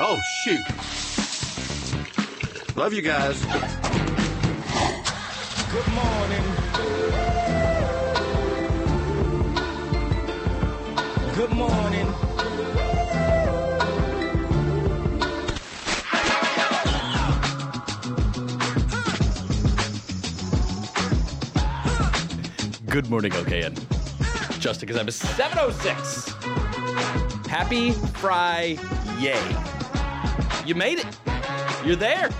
Oh, shoot. Love you guys. Good morning. Good morning. Good morning, LKN. Justin because I'm a 706. Happy Fry Yay. You made it. You're there.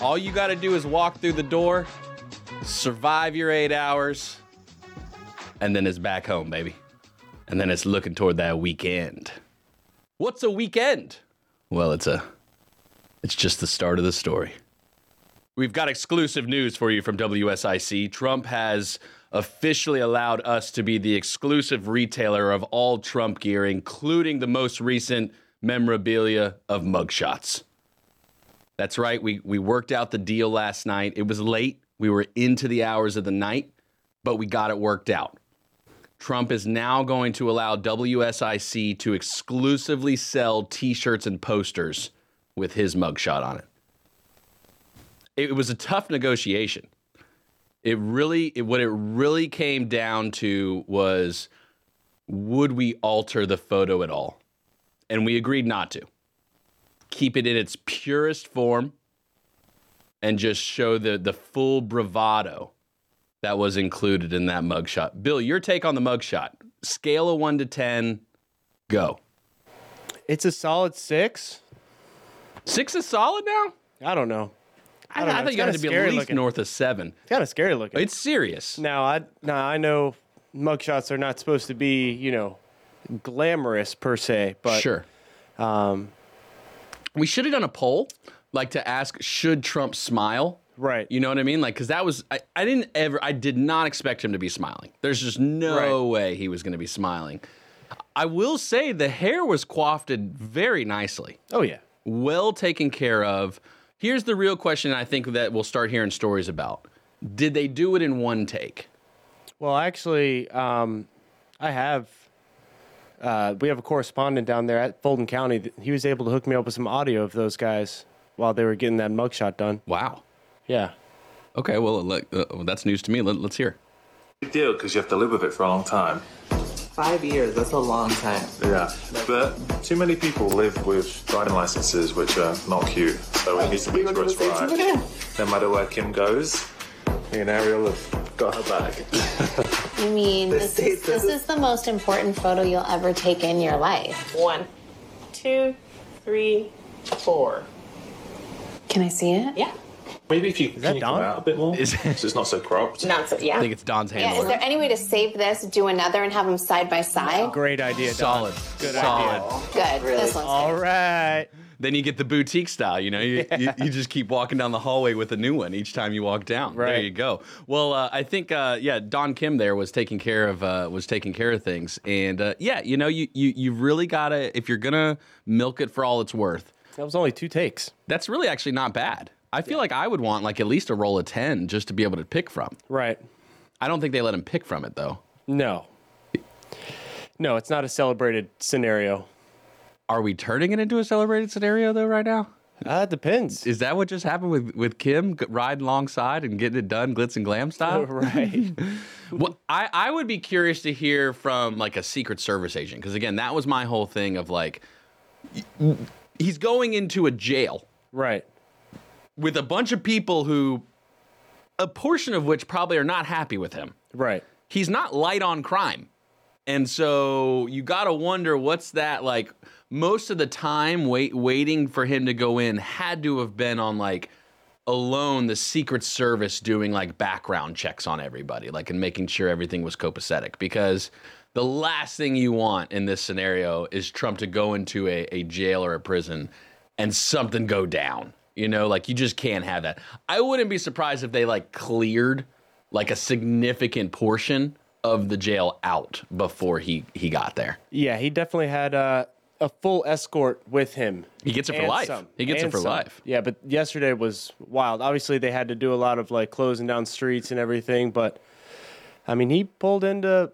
All you got to do is walk through the door, survive your eight hours, and then it's back home, baby. And then it's looking toward that weekend. What's a weekend? Well, it's a it's just the start of the story. We've got exclusive news for you from WSIC. Trump has officially allowed us to be the exclusive retailer of all Trump gear, including the most recent memorabilia of mugshots. That's right. We, we worked out the deal last night. It was late. We were into the hours of the night, but we got it worked out. Trump is now going to allow WSIC to exclusively sell t shirts and posters with his mugshot on it. It was a tough negotiation. It really, it, what it really came down to was would we alter the photo at all? And we agreed not to. Keep it in its purest form and just show the, the full bravado that was included in that mugshot. Bill, your take on the mugshot. Scale of one to 10, go. It's a solid six. Six is solid now? I don't know. I, don't know. I thought It's you had kinda to be at least looking. north of seven. It's kind of scary looking. It's serious. now I now I know mugshots are not supposed to be you know glamorous per se, but sure. um, We should have done a poll, like to ask, should Trump smile? right. You know what I mean? Like, because that was, I, I didn't ever, I did not expect him to be smiling. There's just no Right. way he was going to be smiling. I will say the hair was coiffed very nicely, oh yeah. well taken care of. Here's the real question I think that we'll start hearing stories about. Did they do it in one take? Well, actually, um, I have. Uh, we have a correspondent down there at Fulton County. He was able to hook me up with some audio of those guys while they were getting that mugshot done. Wow. Yeah. Okay, well, let- uh, well that's news to me. Let, let's hear. big deal because you have to live with it for a long time. Five years, that's a long time. Yeah, but too many people live with driving licenses which are not cute. So we need to make sure it's right. No matter where Kim goes, me and Ariel have got her back. You mean this is, this is the most important photo you'll ever take in your life? One, two, three, four. Can I see it? Yeah. Maybe if you can you Don? come out a bit more, Is- so it's not so cropped. Not so, yeah. I think it's Don's hand. Yeah, is there any way to save this, do another, and have them side by side? Great idea. Don. Solid. Good Solid. idea. Good. This one's All good. right. Then you get the boutique style. You know, you, you, you just keep walking down the hallway with a new one each time you walk down. There you go. Well, uh, I think uh, yeah, Don Kim there was taking care of uh, was taking care of things, and uh, yeah, you know, you you you really gotta if you're gonna milk it for all it's worth. That was only two takes. That's really actually not bad. I feel like I would want like at least a roll of ten just to be able to pick from. Right. I don't think they let him pick from it though. No. No, it's not a celebrated scenario. Are we turning it into a celebrated scenario though right now? Uh, it depends. Is that what just happened with with Kim riding alongside and getting it done glitz and glam style? right. Well, I, I would be curious to hear from like a Secret Service agent because again, that was my whole thing of like, he's going into a jail right. with a bunch of people who, a portion of which probably are not happy with him. Right. He's not light on crime, and so you got to wonder what's that like. Most of the time, wait, waiting for him to go in had to have been on like alone the Secret Service doing like background checks on everybody, like and making sure everything was copacetic. Because the last thing you want in this scenario is Trump to go into a, a jail or a prison and something go down. You know, like you just can't have that. I wouldn't be surprised if they like cleared like a significant portion of the jail out before he he got there. Yeah, he definitely had uh, a full escort with him. He gets it for And life. some. He gets it And for some. life. Yeah, but yesterday was wild. Obviously, they had to do a lot of like closing down streets and everything. But I mean, he pulled into,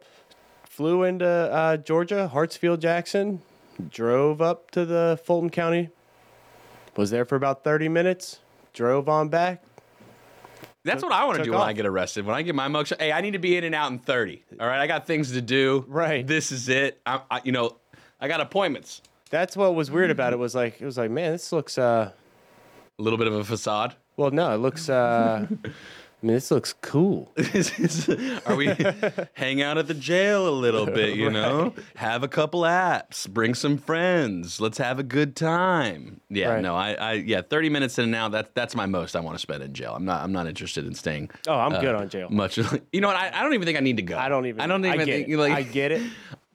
flew into uh, Georgia, Hartsfield Jackson, drove up to the Fulton County, was there for about 30 minutes, drove on back. That's what I want to took do when off. I get arrested. When I get my mugshot, hey, I need to be in and out in 30. All right, I got things to do. Right. This is it. I, I, you know, I got appointments. That's what was weird about it was like it was like man this looks uh A little bit of a facade. well no it looks uh I mean this looks cool Are we hang out at the jail a little bit, you know? Have a couple apps, bring some friends, let's have a good time. Yeah, Right. no, I, I yeah, 30 minutes in and out, that's that's my most I want to spend in jail. I'm not I'm not interested in staying oh I'm uh, good on jail much. You know what? I, I don't even think I need to go. I don't even I don't even I get think it. like I get it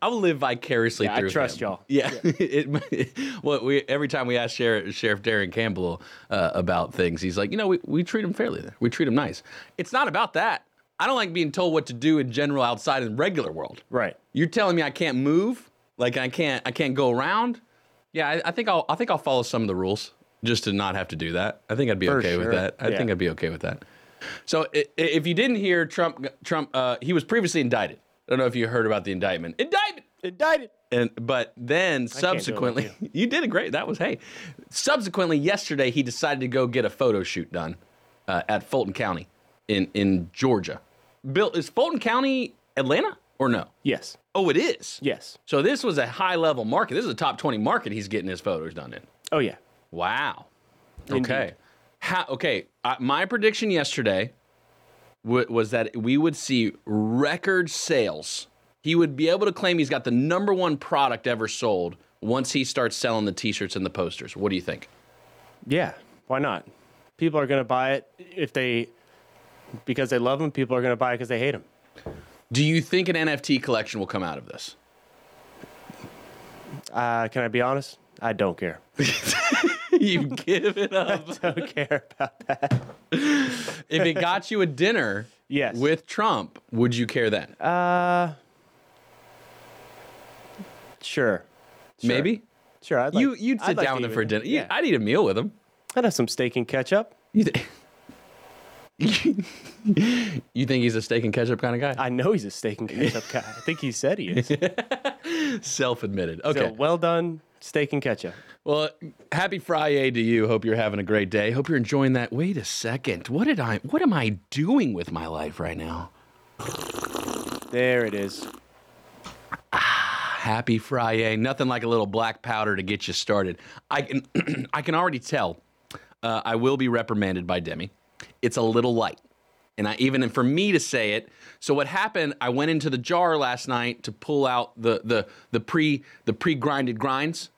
I'll live vicariously Yeah, I trust him. y'all. Yeah. it, well, we every time we ask Sheriff, Sheriff Darren Campbell uh, about things, he's like, you know, we, we treat him fairly. There. We treat him nice. It's not about that. I don't like being told what to do in general outside in the regular world. right You're telling me I can't move, like I can't I can't go around. Yeah, I, I think I'll I think I'll follow some of the rules just to not have to do that. I think I'd be For okay with sure. that. I Yeah. think I'd be okay with that. So if you didn't hear Trump Trump uh, he was previously indicted. I don't know if you heard about the indictment. Indictment! Indicted. And but then do subsequently with you. did a great that was hey. Subsequently yesterday he decided to go get a photo shoot done uh, at fulton county in in georgia. Bill is fulton county atlanta or no? Yes. Oh it is? Yes. So this was a high level market. This is a top 20 market he's getting his photos done in. Oh yeah. Wow. Indeed. okay. How, okay uh, my prediction yesterday w- was that we would see record sales. He would be able to claim he's got the number one product ever sold once he starts selling the T-shirts and the posters. What do you think? yeah why not people are gonna buy it if they because they love him people are gonna buy it because they hate him Do you think an NFT collection will come out of this? uh can I be honest I don't care you give it up. I don't care about that if it got you a dinner Yes. with Trump, would you care then? uh sure, Sure. Maybe sure I'd like, you you'd I'd sit like down with him for dinner. Yeah. I'd eat a meal with him. I'd have some steak and ketchup You, th- you think he's a steak and ketchup kind of guy? I know he's a steak and ketchup guy. I think he said he is. Self-admitted. So Okay. well done, steak and ketchup. Well, happy Friday to you. Hope you're having a great day. Hope you're enjoying that. Wait a second. What did I what am I doing with my life right now? There it is. Happy Friday. Nothing like a little black powder to get you started. I can I can already tell uh, I will be reprimanded by Demi. It's a little light. And I even and for me to say it. So what happened, I went into the jar last night to pull out the the the pre the pre-grinded grinds,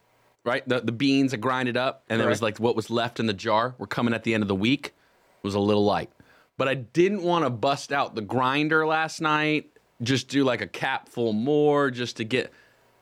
right? The the beans I grinded up and there was like what was left in the jar. We're coming at the end of the week. It was a little light. But I didn't want to bust out the grinder last night. Just do like a cap full more just to get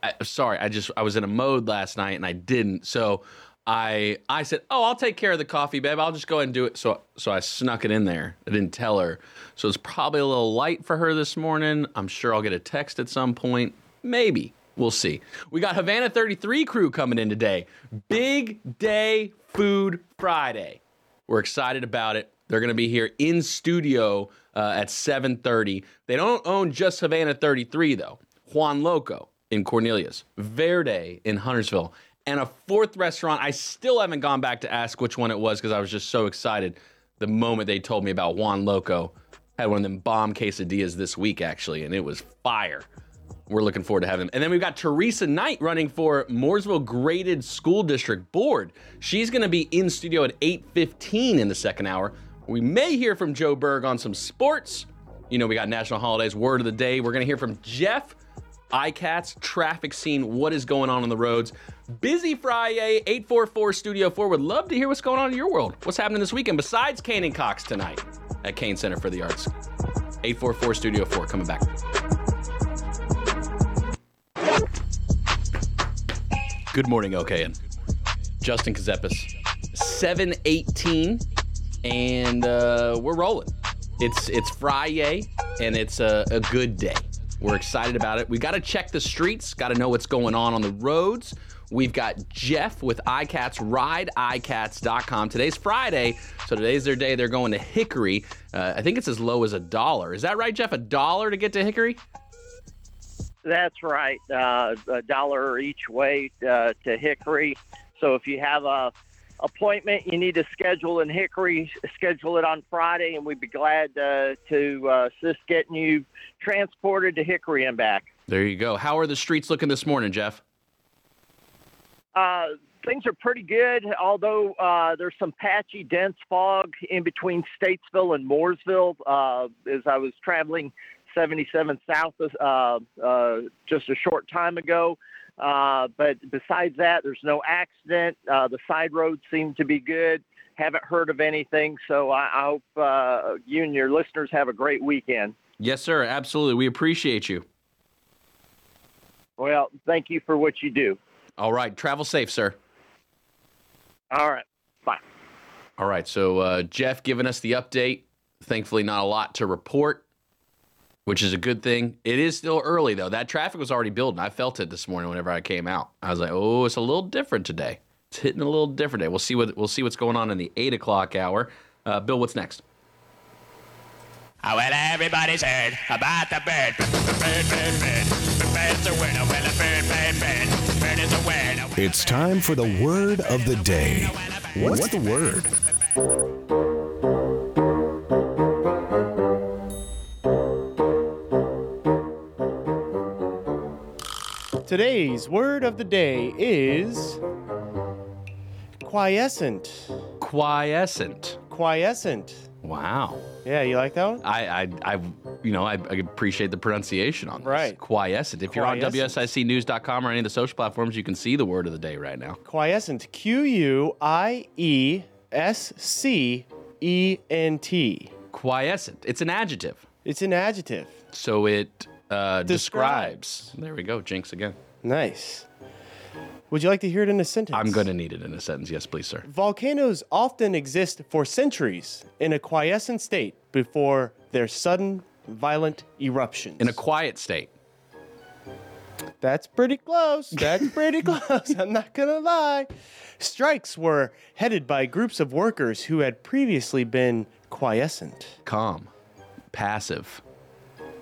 I, sorry, I just I was in a mode last night and I didn't. So I I said, "Oh, I'll take care of the coffee, babe. I'll just go ahead and do it." So so I snuck it in there. I didn't tell her. So it's probably a little light for her this morning. I'm sure I'll get a text at some point. Maybe. We'll see. We got Havana 33 crew coming in today. Big day food Friday. We're excited about it. They're going to be here in studio uh, at 7:30. They don't own just Havana 33 though. Juan Loco in Cornelius, Verde in Huntersville, and a fourth restaurant. I still haven't gone back to ask which one it was because I was just so excited the moment they told me about Juan Loco. Had one of them bomb quesadillas this week actually, and it was fire. We're looking forward to having them. And then we've got Theresa Knight running for Mooresville Graded School District Board. She's going to be in studio at 8:15 in the second hour. We may hear from Joe Berg on some sports. You know, we got national holidays, word of the day. We're going to hear from Jeff iCats, traffic scene, what is going on on the roads. Busy Friday, 844 Studio 4. Would love to hear what's going on in your world. What's happening this weekend besides Kane and Cox tonight at Cain Center for the Arts. 844 Studio 4 coming back. Good morning, LKN. Justin Ckezepis, 718, and uh, we're rolling. It's it's Friday, and it's a, a good day. We're excited about it. We got to check the streets, got to know what's going on on the roads. We've got Jeff with iCats, rideicats.com. Today's Friday, so today's their day. They're going to Hickory. Uh, I think it's as low as a dollar. Is that right, Jeff? A dollar to get to Hickory? That's right. Uh, a dollar each way uh, to Hickory. So if you have a appointment you need to schedule in Hickory, schedule it on Friday, and we'd be glad uh, to uh, assist getting you transported to Hickory and back. There you go. How are the streets looking this morning, Jeff? Uh, things are pretty good, although uh, there's some patchy, dense fog in between Statesville and Mooresville. Uh, as I was traveling 77 south uh, uh, just a short time ago. Uh, but besides that, there's no accident. Uh, the side roads seem to be good. Haven't heard of anything. So I, I hope uh, you and your listeners have a great weekend. Yes, sir. Absolutely. We appreciate you. Well, thank you for what you do. All right. Travel safe, sir. All right. Bye. All right. So uh, Jeff giving us the update. Thankfully, not a lot to report which is a good thing. It is still early though. That traffic was already building. I felt it this morning whenever I came out. I was like, oh, it's a little different today. It's hitting a little different day. We'll see what we'll see what's going on in the eight o'clock hour. Uh, Bill, what's next? Oh, well, everybody's heard about the bird. Bird, bird, bird. The bird's a word. Oh, well, a bird, bird, bird. Bird is a word. Oh, well, It's time for the word of the day. What's the word? Today's word of the day is quiescent. Quiescent. Quiescent. Wow. Yeah, you like that one? I, I, I you know, I, I appreciate the pronunciation on this. Right. Quiescent. If you're on Quiescent. WSICnews.com or any of the social platforms, you can see the word of the day right now. Quiescent. Q U I E S C E N T. Quiescent. It's an adjective. It's an adjective. So it uh, Describes. describes. There we go. Jinx again. Nice. Would you like to hear it in a sentence? I'm going to need it in a sentence. Yes, please, sir. Volcanoes often exist for centuries in a quiescent state before their sudden, violent eruptions. In a quiet state. That's pretty close. That's pretty close. I'm not going to lie. Strikes were headed by groups of workers who had previously been quiescent. calm, passive,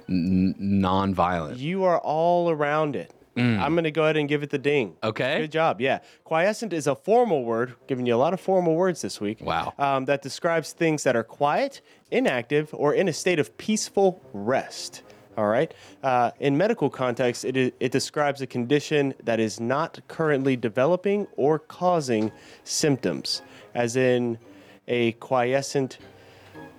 n- non-violent. You are all around it. I'm going to go ahead and give it the ding. Mm. Okay. Good job. Yeah. Quiescent is a formal word, giving you a lot of formal words this week. Wow. Um, that describes things that are quiet, inactive, or in a state of peaceful rest. All right. Uh, in medical context, it, it describes a condition that is not currently developing or causing symptoms, as in a quiescent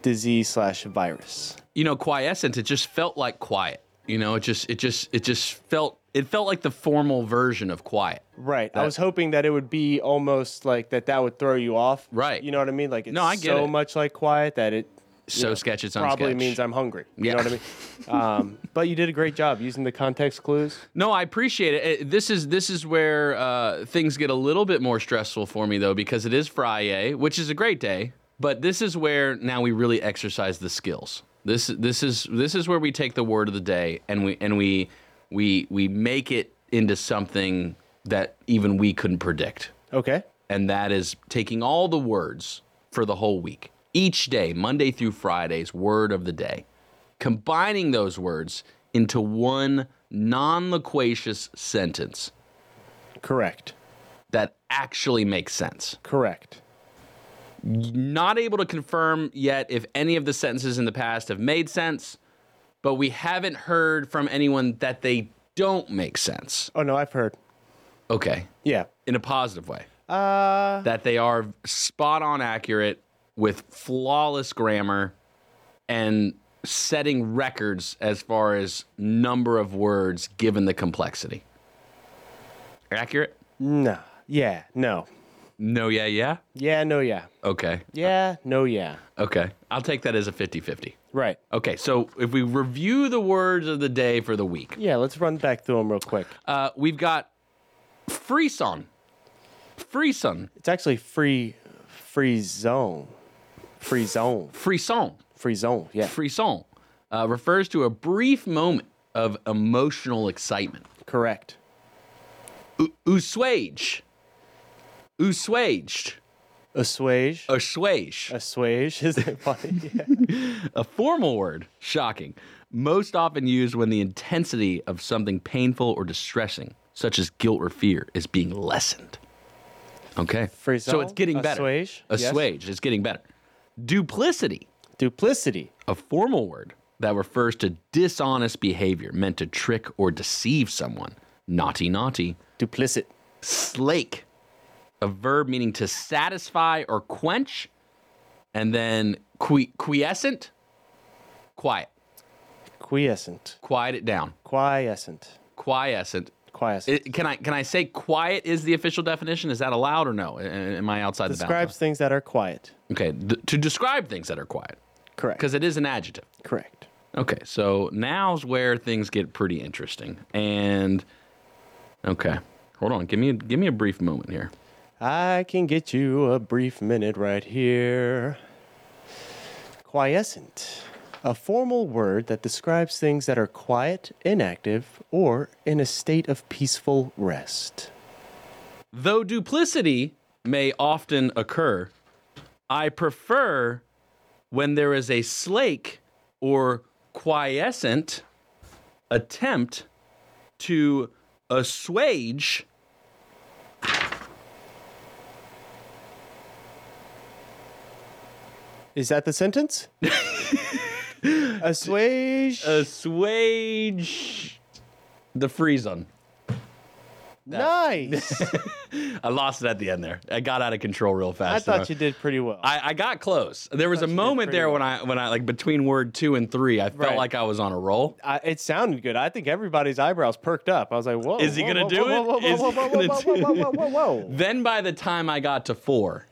disease slash virus. You know, quiescent. It just felt like quiet. You know, it just, it just, it just felt, it felt like the formal version of quiet. Right. I was hoping that it would be almost like that. That would throw you off. Right. You know what I mean? Like it's No, I get so it. much like quiet that it So sketch its probably sketch. means I'm hungry. You Yeah. know what I mean? um, but you did a great job using the context clues. No, I appreciate it. This is this is where uh, things get a little bit more stressful for me though, because it is Friday, which is a great day. But this is where now we really exercise the skills. This this is this is where we take the word of the day and we and we we we make it into something that even we couldn't predict. Okay. And that is taking all the words for the whole week, each day, Monday through Friday's word of the day, combining those words into one non loquacious sentence Correct. that actually makes sense. Correct. Not able to confirm yet if any of the sentences in the past have made sense, but we haven't heard from anyone that they don't make sense. Oh no, I've heard. Okay. Yeah. In a positive way. Uh, that they are spot on accurate with flawless grammar and setting records as far as number of words given the complexity. Accurate? no. Yeah. No. No, yeah, yeah. Yeah. No. Yeah. Okay. Yeah. No. Yeah. Okay. I'll take that as a 50 50. Right. Okay. So if we review the words of the day for the week, Yeah. Let's run back through them real quick. uh, we've got frisson. Frisson. It's actually free, free zone, free zone, Frisson. free zone. Yeah. Frisson uh, refers to a brief moment of emotional excitement. Correct. U- Uswage. Uswaged. Assuage. Assuage. Assuage. Is that funny? Yeah. A formal word, shocking, most often used when the intensity of something painful or distressing, such as guilt or fear, is being lessened. Okay. So it's getting better. assuage, yes. Assuage. It's getting better. Duplicity. Duplicity. A formal word that refers to dishonest behavior meant to trick or deceive someone. Naughty, naughty. Duplicit. Slake. A verb meaning to satisfy or quench. And then qui- quiescent. Quiet. Quiescent. Quiet it down. Quiescent. Quiescent. Quiescent. It- can I can I say quiet is the official definition? Is that allowed or no? Am I outside the Describes things that are quiet. Okay, th- to describe things that are quiet Correct. because it is an adjective. Correct. Okay, so now's where things get pretty interesting. And okay, hold on, give me a, give me a brief moment here. I can get you a brief minute right here. Quiescent. A formal word that describes things that are quiet, inactive, or in a state of peaceful rest. Though duplicity may often occur, I prefer when there is a slake or quiescent attempt to assuage Is that the sentence? Assuage. assuage the freezon. nice. I lost it at the end there. I got out of control real fast. I thought you did pretty well. I, I got close. There was a thought you did moment there well. when I when I like between word two and three, I felt Right. like I was on a roll. I, it sounded good. I think everybody's eyebrows perked up. I was like, "Whoa!" Is he whoa, gonna whoa, do whoa, it? Whoa, Is whoa, he whoa, gonna whoa, do whoa, whoa, whoa, whoa, whoa. Then by the time I got to four,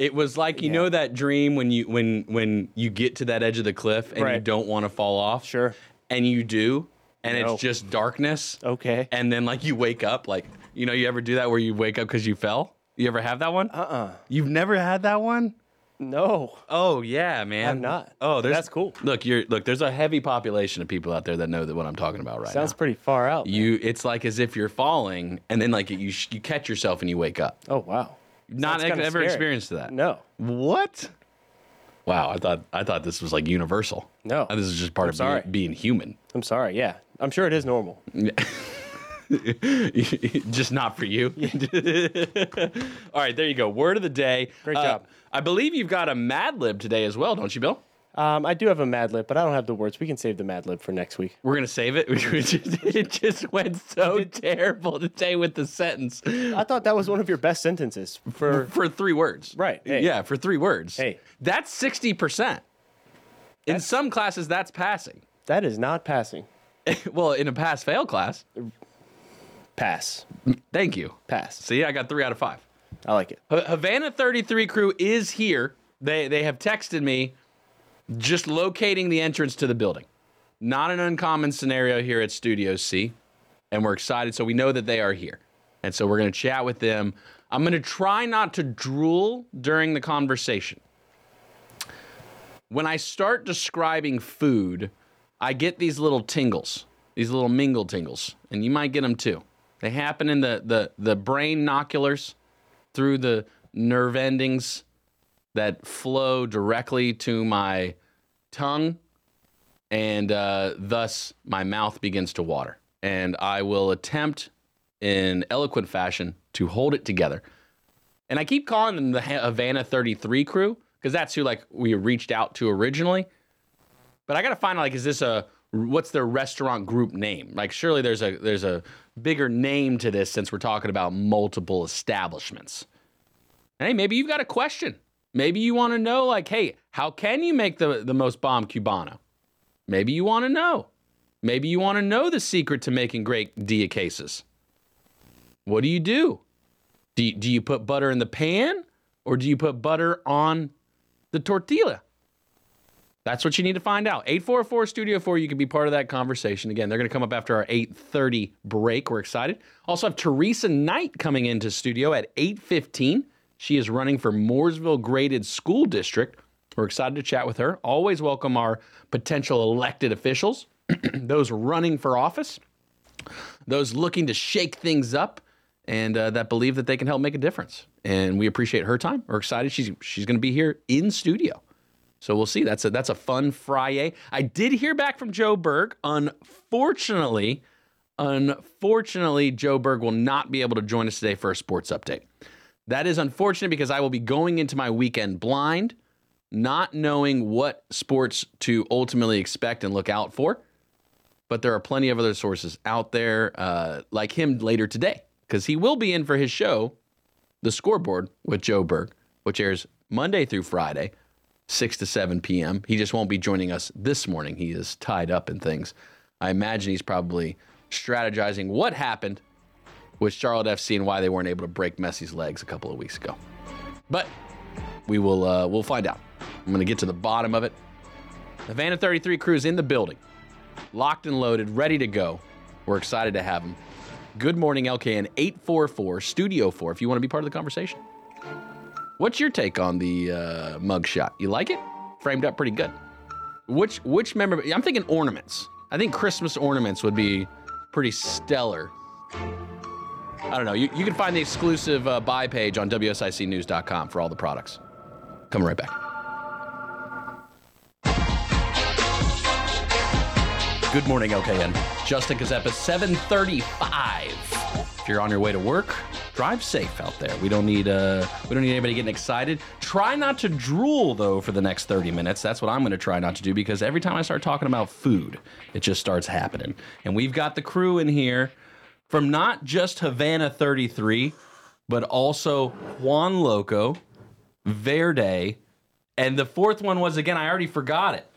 it was like you Yeah. know that dream when you when when you get to that edge of the cliff and you don't want to fall off. Sure. And you do, and No. it's just darkness. Okay. And then like you wake up, like you know, you ever do that where you wake up because you fell? You ever have that one? Uh-uh. You've never had that one? No. Oh yeah, man. I'm not. Oh, there's, That's cool. Look, you're look. There's a heavy population of people out there that know that what I'm talking about right now. Sounds now. pretty far out. man. you, it's like as if you're falling, and then like you sh- you catch yourself and you wake up. Oh wow. Not Sounds ever scary. experienced that. No. What? Wow, I thought I thought this was like universal. No. this is just part I'm of sorry. being, being human. I'm sorry. Yeah. I'm sure it is normal. just not for you. All right, there you go. Word of the day. Uh, Great job. I believe you've got a Mad Lib today as well, don't you, Bill? Um, I do have a Mad Lib, but I don't have the words. We can save the Mad Lib for next week. We're gonna save it. it just went so terrible today with the sentence I thought that was one of your best sentences for. for three words. Right, hey. Yeah, for three words. Hey. that's sixty percent. In some classes, that's passing. That is not passing. well, in a pass-fail class. Pass. Thank you. Pass. See, I got three out of five. I like it. Ha- Havana 33 crew is here. They they have texted me just locating the entrance to the building. Not an uncommon scenario here at Studio C. And we're excited. So we know that they are here. And so we're going to chat with them. I'm going to try not to drool during the conversation. When I start describing food, I get these little tingles, these little mingle tingles, and you might get them too. They happen in the the the brain noculars through the nerve endings that flow directly to my tongue, and uh, thus my mouth begins to water. And I will attempt in eloquent fashion to hold it together. And I keep calling them the Havana 33 crew because that's who like we reached out to originally. But I got to find like is this a what's their restaurant group name? Like surely there's a there's a bigger name to this since we're talking about multiple establishments. Hey, maybe you've got a question. Maybe you want to know like, hey, how can you make the the most bomb cubano? Maybe you want to know. Maybe you want to know the secret to making great dia cases. What do you do? Do you, do you put butter in the pan or do you put butter on the tortilla? That's what you need to find out. 844 Studio 4, you can be part of that conversation. Again, they're going to come up after our 8:30 break. We're excited. Also have Theresa Knight coming into studio at 8:15. She is running for Mooresville Graded School District. We're excited to chat with her. Always welcome our potential elected officials, those running for office, those looking to shake things up and uh, that believe that they can help make a difference. And we appreciate her time. We're excited. She's she's going to be here in studio. So we'll see. That's a that's a fun Friday. I did hear back from Joe Berg. Unfortunately, unfortunately, Joe Berg will not be able to join us today for a sports update. That is unfortunate because I will be going into my weekend blind, not knowing what sports to ultimately expect and look out for. But there are plenty of other sources out there, uh, like him later today, because he will be in for his show, The Scoreboard with Joe Berg, which airs Monday through Friday, 6 to 7 p.m. He just won't be joining us this morning. He is tied up in things. I imagine he's probably strategizing what happened with Charlotte FC and why they weren't able to break Messi's legs a couple of weeks ago. But we will uh, we'll find out. I'm going to get to the bottom of it. Havana 33 crew is in the building, locked and loaded, ready to go. We're excited to have them. Good morning, LKN 844 Studio 4. If you want to be part of the conversation. What's your take on the uh, mug shot? You like it? Framed up pretty good. Which which member? I'm thinking ornaments. I think Christmas ornaments would be pretty stellar. I don't know. You, you can find the exclusive uh, buy page on WSICnews.com for all the products. Coming right back. Good morning, LKN. Justin Kazepa, 735. If you're on your way to work, drive safe out there. We don't need uh we don't need anybody getting excited. Try not to drool though for the next 30 minutes. That's what I'm going to try not to do because every time I start talking about food, it just starts happening. And we've got the crew in here from not just Havana 33, but also Juan Loco, Verde, and the fourth one was again I already forgot it.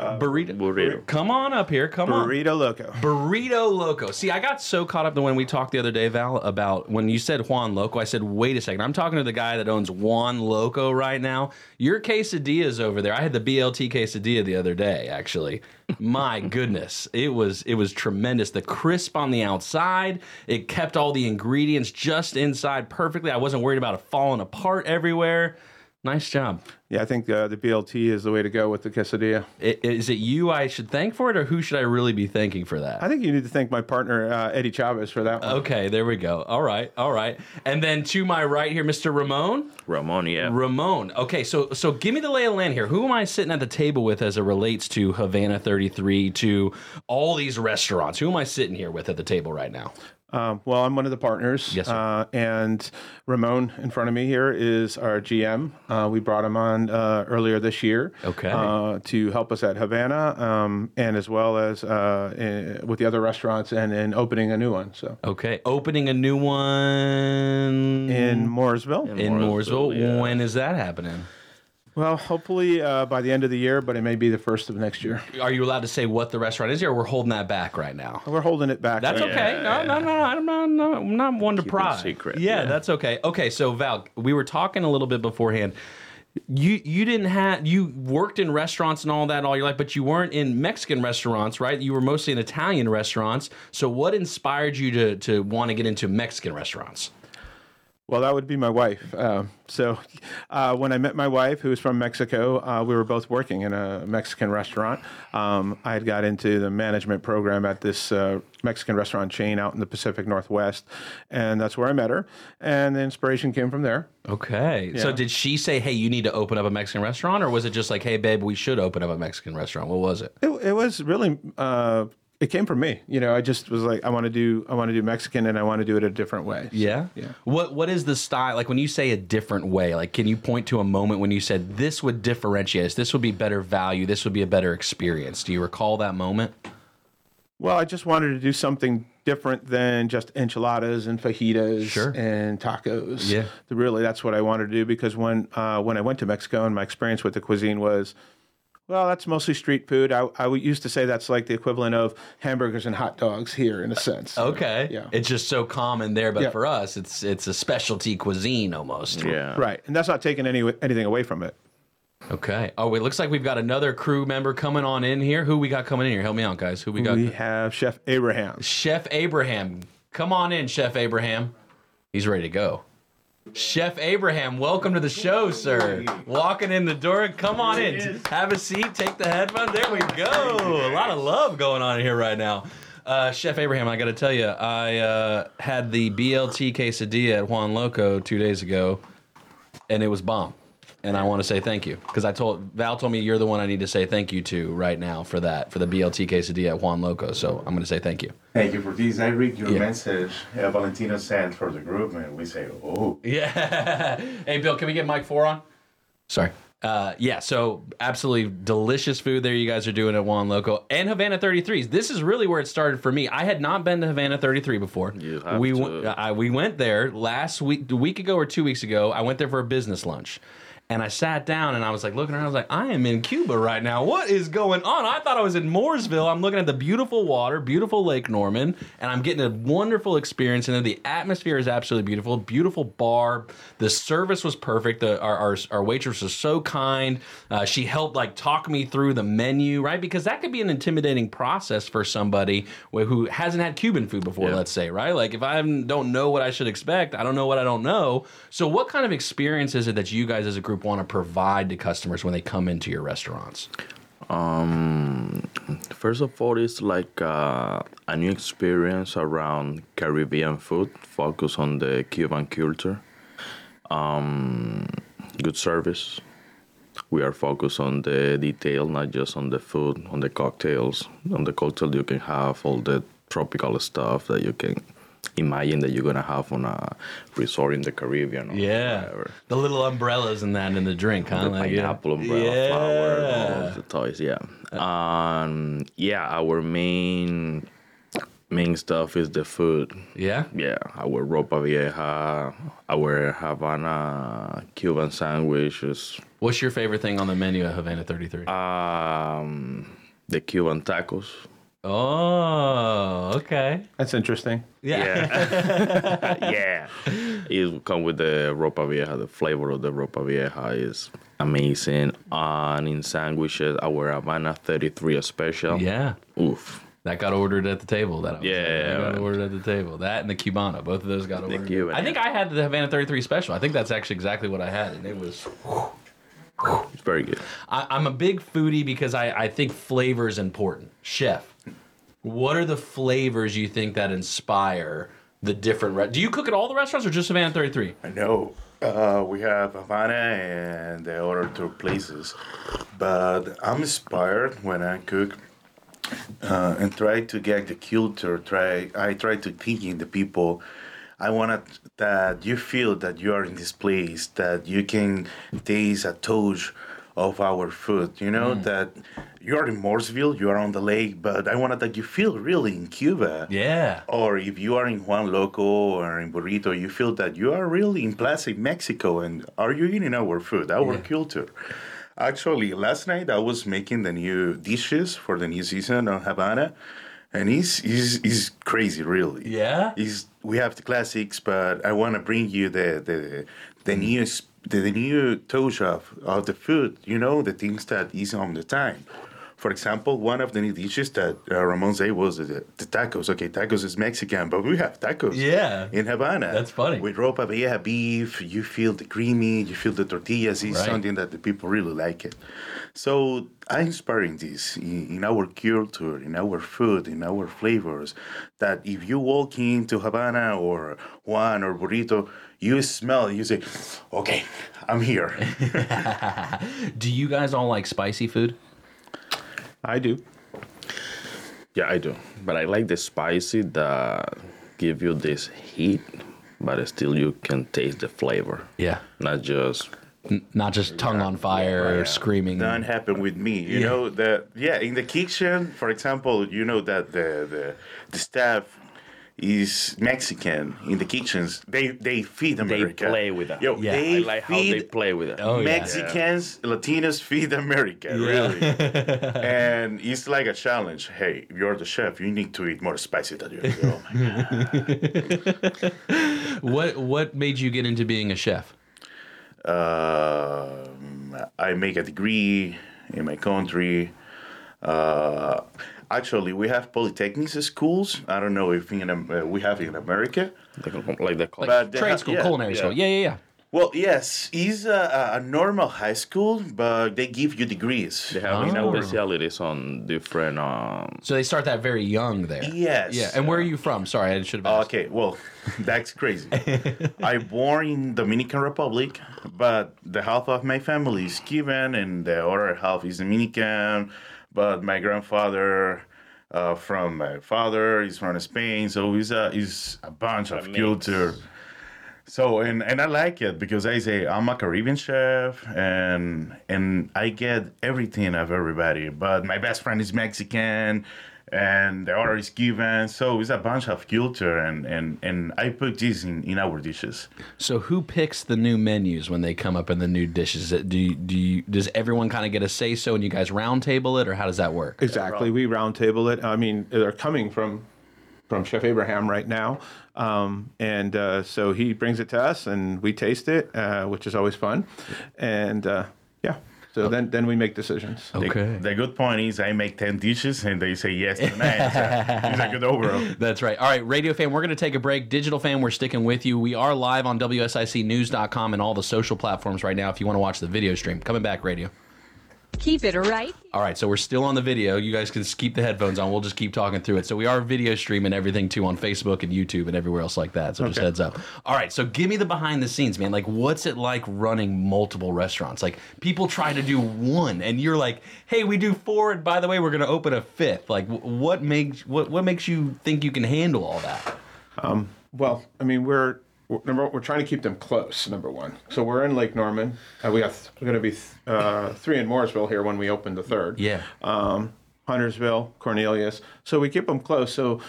Uh, burrito. Burrito. Come on up here. Come on. Burrito Loco. Burrito Loco. See, I got so caught up in when we talked the other day, Val, about when you said Juan Loco. I said, wait a second. I'm talking to the guy that owns Juan Loco right now. Your quesadillas over there. I had the BLT quesadilla the other day, actually. My goodness. It was it was tremendous. The crisp on the outside. It kept all the ingredients just inside perfectly. I wasn't worried about it falling apart everywhere. Nice job. Yeah, I think uh, the BLT is the way to go with the quesadilla. I- Is it you I should thank for it, or who should I really be thanking for that? I think you need to thank my partner uh, Eddie Chavez for that one. Okay, there we go. All right, all right. And then to my right here, Mr. Ramon. Ramon, yeah. Ramon. Okay, so so give me the lay of the land here. Who am I sitting at the table with as it relates to Havana 33, to all these restaurants? Who am I sitting here with at the table right now? Um, well, I'm one of the partners. Yes, sir. Uh, and Ramon in front of me here is our GM. Uh, we brought him on uh, earlier this year. Okay. Uh, to help us at Havana, um, and as well as uh, in, with the other restaurants, and in opening a new one. So Okay, opening a new one in Mooresville. in Mooresville. When is that happening? Well, hopefully uh, by the end of the year, but it may be the first of next year. Are you allowed to say what the restaurant is, or we're holding that back right now? We're holding it back. That's right okay. No, no, no. I'm not, no, I'm not one to it pry. secret, Yeah, yeah. that's okay. Okay, so Val, we were talking a little bit beforehand. You you didn't have you worked in restaurants and all that all your life, but you weren't in Mexican restaurants, right? You were mostly in Italian restaurants. So what inspired you to to want to get into Mexican restaurants? Well, that would be my wife. Uh, so, uh, when I met my wife, who was from Mexico, uh, we were both working in a Mexican restaurant. Um, I had got into the management program at this uh, Mexican restaurant chain out in the Pacific Northwest, and that's where I met her. And the inspiration came from there. Okay. So did she say, "Hey, you need to open up a Mexican restaurant," or was it just like, "Hey, babe, we should open up a Mexican restaurant"? What was it? It, it was really. It came from me, you know. I just was like, I want to do, I want to do Mexican, and I want to do it a different way. Yeah. Yeah. What What is the style? Like when you say a different way, like can you point to a moment when you said this would differentiate us? This would be better value. This would be a better experience. Do you recall that moment? Well, I just wanted to do something different than just enchiladas and fajitas Sure. and tacos. Yeah. really, that's what I wanted to do because when uh, when I went to Mexico and my experience with the cuisine was, well, that's mostly street food. I, I used to say that's like the equivalent of hamburgers and hot dogs here, in a sense. Uh, okay. Yeah. It's just so common there, but Yeah. for us, it's it's a specialty cuisine almost. Yeah. Right, and that's not taking any anything away from it. Okay. Oh, it looks like we've got another crew member coming on in here. Who we got coming in here? Help me out, guys. Who we got? We have Chef Abraham. Chef Abraham. Come on in, Chef Abraham. He's ready to go. Chef Abraham, welcome to the show, sir. Walking in the door, come on in. Have a seat, take the headphones. There we go. A lot of love going on here right now. Uh, Chef Abraham, I got to tell you, I uh, had the BLT quesadilla at Juan Loco two days ago, and it was bomb. And I want to say thank you because I told Val told me you're the one I need to say thank you to right now for that for the BLT quesadilla at Juan Loco. So I'm going to say thank you. Thank you for this. I read your Yeah. message uh, Valentino sent for the group, and we say, oh. Yeah. hey, Bill, can we get Mic Four on? Sorry. Uh, yeah, so absolutely delicious food there you guys are doing at Juan Loco and Havana 33s. This is really where it started for me. I had not been to Havana 33 before. You have we to. went- I, we went there last week, a week ago or two weeks ago. I went there for a business lunch. And I sat down and I was like looking around. I was like, I am in Cuba right now. What is going on? I thought I was in Mooresville. I'm looking at the beautiful water, beautiful Lake Norman, and I'm getting a wonderful experience. And then the atmosphere is absolutely beautiful. Beautiful bar. The service was perfect. The, our, our our waitress was so kind. Uh, she helped like talk me through the menu, right? Because that could be an intimidating process for somebody who hasn't had Cuban food before. Let's say, right? Like if I don't know what I should expect, I don't know what I don't know. So, what kind of experience is it that you guys as a group want to provide to customers when they come into your restaurants? Um, first of all, it's like uh, a new experience around Caribbean food, focus on the Cuban culture. Um, good service. We are focused on the detail, not just on the food, on the cocktails. On the cocktail, you can have all the tropical stuff that you can imagine that you're gonna have on a resort in the Caribbean. Or Yeah, whatever. the little umbrellas and that in the drink, huh? the Like, yeah. pineapple umbrella Yeah. flower, all the toys. Yeah, um, yeah. Our main main stuff is the food. Yeah, yeah. Our ropa vieja, our Havana Cuban sandwiches. What's your favorite thing on the menu at Havana 33? Um, the Cuban tacos. Oh, okay. That's interesting. Yeah. yeah. It come with the ropa vieja. The flavor of the ropa vieja is amazing. And in sandwiches, our Havana 33 special. Yeah. Oof. That got ordered at the table. That I was Yeah, that got man. ordered at the table. That and the Cubana, both of those got ordered. Cuban, I think I had the Havana 33 special. I think that's actually exactly what I had, and it was. It's very good. I, I'm a big foodie because I, I think flavor is important. Chef, what are the flavors you think that inspire the different? Re- Do you cook at all the restaurants or just Havana 33? I know. Uh, we have Havana and the other two places, but I'm inspired when I cook uh, and try to get the culture. Try I try to think in the people. I want that you feel that you are in this place, that you can taste a touch of our food. You know mm. that you are in Mooresville, you are on the lake, but I wanted that you feel really in Cuba. Yeah. Or if you are in Juan Loco or in Burrito, you feel that you are really in Plaza Mexico and are you eating our food, our culture. Actually, last night I was making the new dishes for the new season on Havana, and it's, it's, it's crazy, really. Yeah? It's, we have the classics, but I want to bring you the the the mm. new s- the, the new touch of, of the food. You know, the things that is on the time. For example, one of the new dishes that uh, Ramon said was the, the tacos. Okay, tacos is Mexican, but we have tacos. Yeah. In Havana. That's funny. With ropa vieja beef, you feel the creamy, you feel the tortillas. It's Right. something that the people really like it. So I'm inspiring this in, in our culture, in our food, in our flavors. That if you walk into Havana or Juan or Burrito, you smell, you say, okay, I'm here. Do you guys all like spicy food? I do. Yeah, I do. But I like the spicy that give you this heat, but still you can taste the flavor. Yeah. Not just not just tongue on fire or screaming. That happened with me. You Yeah. know that yeah, in the kitchen, for example, you know that the the, the staff is Mexican in the kitchens. They they feed America. They play with that. Yo, Yeah. they I like how feed they play with it. Oh, yeah. Mexicans, Latinos feed America, really. and it's like a challenge. Hey, if you're the chef, you need to eat more spicy than you. Oh my god. What what made you get into being a chef? Um, I make a degree in my country. Uh, actually, we have polytechnics schools. I don't know if in, uh, we have in America. Like, like the But they Trade have- school, yeah, culinary school. Yeah, yeah, yeah. Well, yes, it's a, a normal high school, but they give you degrees. They have you know, specialities on different. Um, So they start that very young there. Yes. Yeah. And where are you from? Sorry, I should have asked. Okay, well, that's crazy. I born in Dominican Republic, but the half of my family is Cuban and the other half is Dominican. But my grandfather uh, from my father is from Spain, so he's a it's a bunch of culture. So and and I like it because I say I'm a Caribbean chef and and I get everything of everybody. But my best friend is Mexican and the order is given. So it's a bunch of culture and and and I put this in, in our dishes. So who picks the new menus when they come up in the new dishes? Is Do you, do you, does everyone kind of get a say so and you guys roundtable it or how does that work? Exactly. We roundtable it. I mean, they're coming from from Chef Abraham right now, um, and uh, so he brings it to us, and we taste it, uh, which is always fun. And uh, yeah, so then then we make decisions. The, the good point is I make ten dishes and they say yes to nine. So it's a good overall. That's right. All right, radio fan, we're going to take a break. Digital fan, we're sticking with you. We are live on WSICnews.com and all the social platforms right now if you want to watch the video stream. Coming back, radio. Keep it right. All right, so we're still on the video. You guys can just keep the headphones on. We'll just keep talking through it. So we are video streaming everything too on Facebook and YouTube and everywhere else like that. So just heads up. All right, so give me the behind the scenes, man. Like, what's it like running multiple restaurants? Like, people try to do one, and you're like, "Hey, we do four, and by the way, we're going to open a fifth. Like, what makes what what makes you think you can handle all that? Um, well, I mean, we're we're- number we're trying to keep them close. Number one, so we're in Lake Norman. Uh, we got we're going to be uh, three in Mooresville here when we open the third. Yeah. Um, Huntersville, Cornelius. So we keep them close, so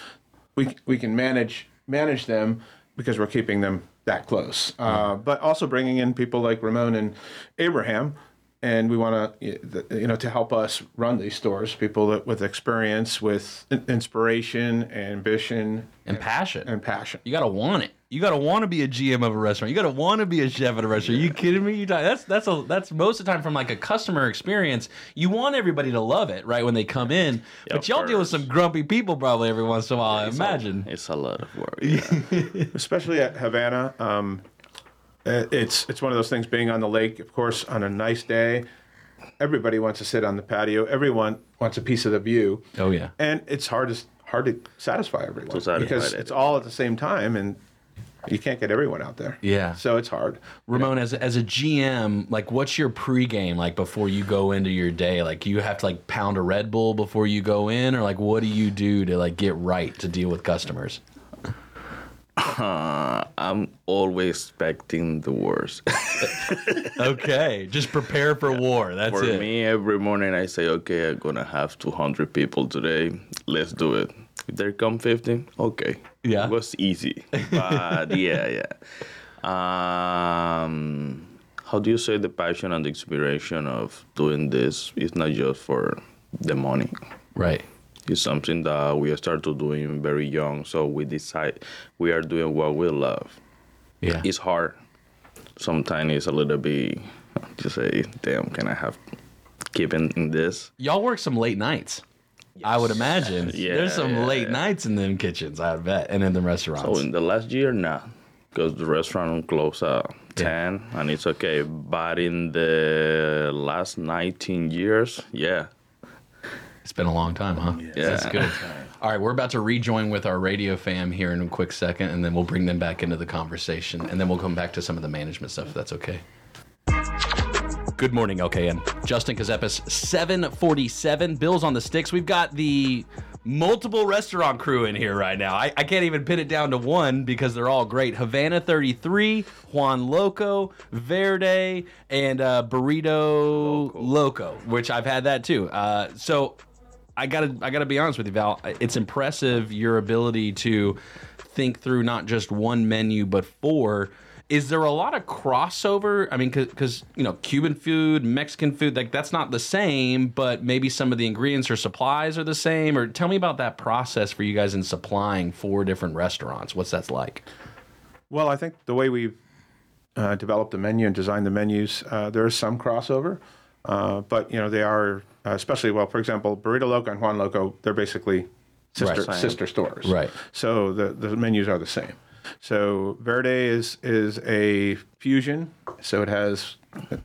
we we can manage manage them because we're keeping them that close. Uh, but also bringing in people like Ramon and Abraham. And we want to, you know, to help us run these stores, people that, with experience, with in- inspiration, ambition, and passion, and passion. You got to want it. You got to want to be a GM of a restaurant. You got to want to be a chef at a restaurant. are you kidding me? You talk, that's that's a that's most of the time from like a customer experience. You want everybody to love it, right? When they come in, but y'all deal with some grumpy people probably every once in a while. I It's a- imagine. it's a lot of work. especially at Havana. Um, Uh, it's it's one of those things. Being on the lake, of course, on a nice day, everybody wants to sit on the patio. Everyone wants a piece of the view. Oh yeah, and it's hard to hard to satisfy everyone To satisfy because it. it's all at the same time, and you can't get everyone out there. Yeah. so it's hard. Ramon, as as a GM, like, what's your pregame like before you go into your day? Like, you have to like pound a Red Bull before you go in, or like, what do you do to like get right to deal with customers? Uh, I'm always expecting the worst. okay, just prepare for war. That's for it. me, every morning I say, okay, I'm gonna have 200 people today. Let's do it. If there come 50, okay. Yeah. It was easy. But yeah, yeah. Um, how do you say the passion and the inspiration of doing this is not just for the money. Right. It's something that we start to doing very young. So we decide we are doing what we love. Yeah. It's hard. Sometimes it's a little bit to say, damn, can I have keeping in this? Y'all work some late nights. I would imagine. Yeah, There's some yeah, late yeah. nights in them kitchens, I bet, and in the restaurants. So in the last year, nah, because the restaurant closed at 10 and it's okay. But in the last 19 years, yeah. It's been a long time, huh? Yeah. That's good. All right, we're about to rejoin with our radio fam here in a quick second, and then we'll bring them back into the conversation, and then we'll come back to some of the management stuff, if that's okay. Good morning, LKN. Justin Ckezepis, 747. Bill's on the sticks. We've got the multiple restaurant crew in here right now. I, I can't even pin it down to one because they're all great. Havana 33, Juan Loco, Verde, and uh, Burrito Loco. which I've had that too. Uh, so I gotta I gotta be honest with you, Val. It's impressive your ability to think through not just one menu but four. Is there a lot of crossover? I mean, because you know, Cuban food, Mexican food, like that's not the same, but maybe some of the ingredients or supplies are the same. Or tell me about that process for you guys in supplying four different restaurants. What's that like? Well, I think the way we've uh, developed the menu and designed the menus, uh, there is some crossover, uh, but you know they are uh, especially well. For example, Burrito Loco and Juan Loco, they're basically sister Right. sister stores, Right. So the the menus are the same. So Verde is is a fusion. So it has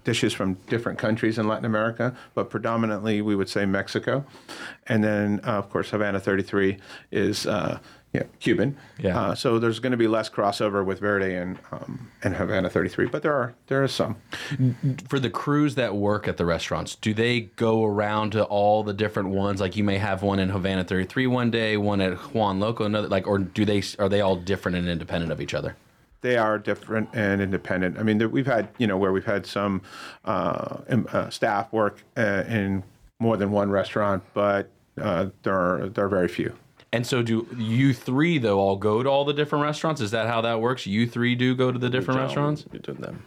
dishes from different countries in Latin America, but predominantly we would say Mexico. And then uh, of course Havana 33 is uh, yeah, Cuban. Yeah. Uh, so there's going to be less crossover with Verde and um, and Havana 33, but there are there are some. For the crews that work at the restaurants, do they go around to all the different ones? Like you may have one in Havana 33 one day, one at Juan Loco another. Like, or do they are they all different and independent of each other? They are different and independent. I mean, there- we've had you know where we've had some uh, uh, staff work uh, in more than one restaurant, but uh, there are there are very few. And so, do you three though all go to all the different restaurants? Is that how that works? You three do go to the different restaurants. Between them.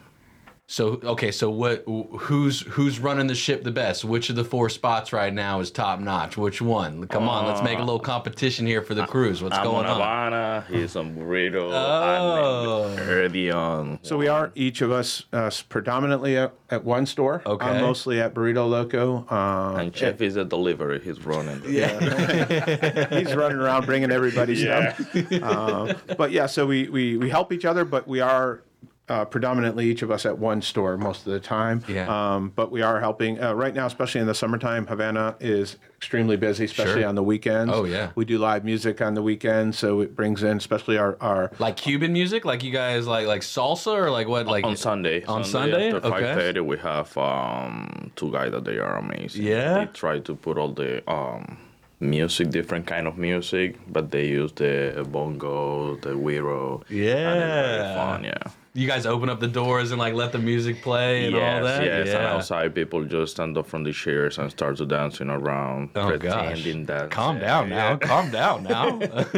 So okay, so what? Who's who's running the ship the best? Which of the four spots right now is top notch? Which one? Come on, let's make a little competition here for the cruise. What's I'm going on on? Havana. He's on burrito. Oh. I'm on. So we are each of us uh, predominantly at, at one store. Okay. I'm mostly at Burrito Loco. Um, And Chef is a delivery. He's running. yeah. He's running around bringing everybody Yeah. stuff. Uh, but yeah, so we, we, we help each other, but we are uh, predominantly each of us at one store most of the time. Yeah. Um, but we are helping uh, right now, especially in the summertime. Havana is extremely busy, especially Sure. on the weekends. Oh, yeah. We do live music on the weekends, so it brings in, especially our, our Like Cuban music, like you guys like like salsa or like what? Like on Sunday. On Sunday, after okay. five thirty, we have um, two guys that they are amazing. Yeah? they try to put all the um, music, different kind of music, but they use the bongo, the güiro. and it's very fun. Yeah. You guys open up the doors and like let the music play and yes, all that. yes, and yeah. outside people just stand up from the chairs and start to dancing around, Oh, gosh. that. Calm down now. Calm down now.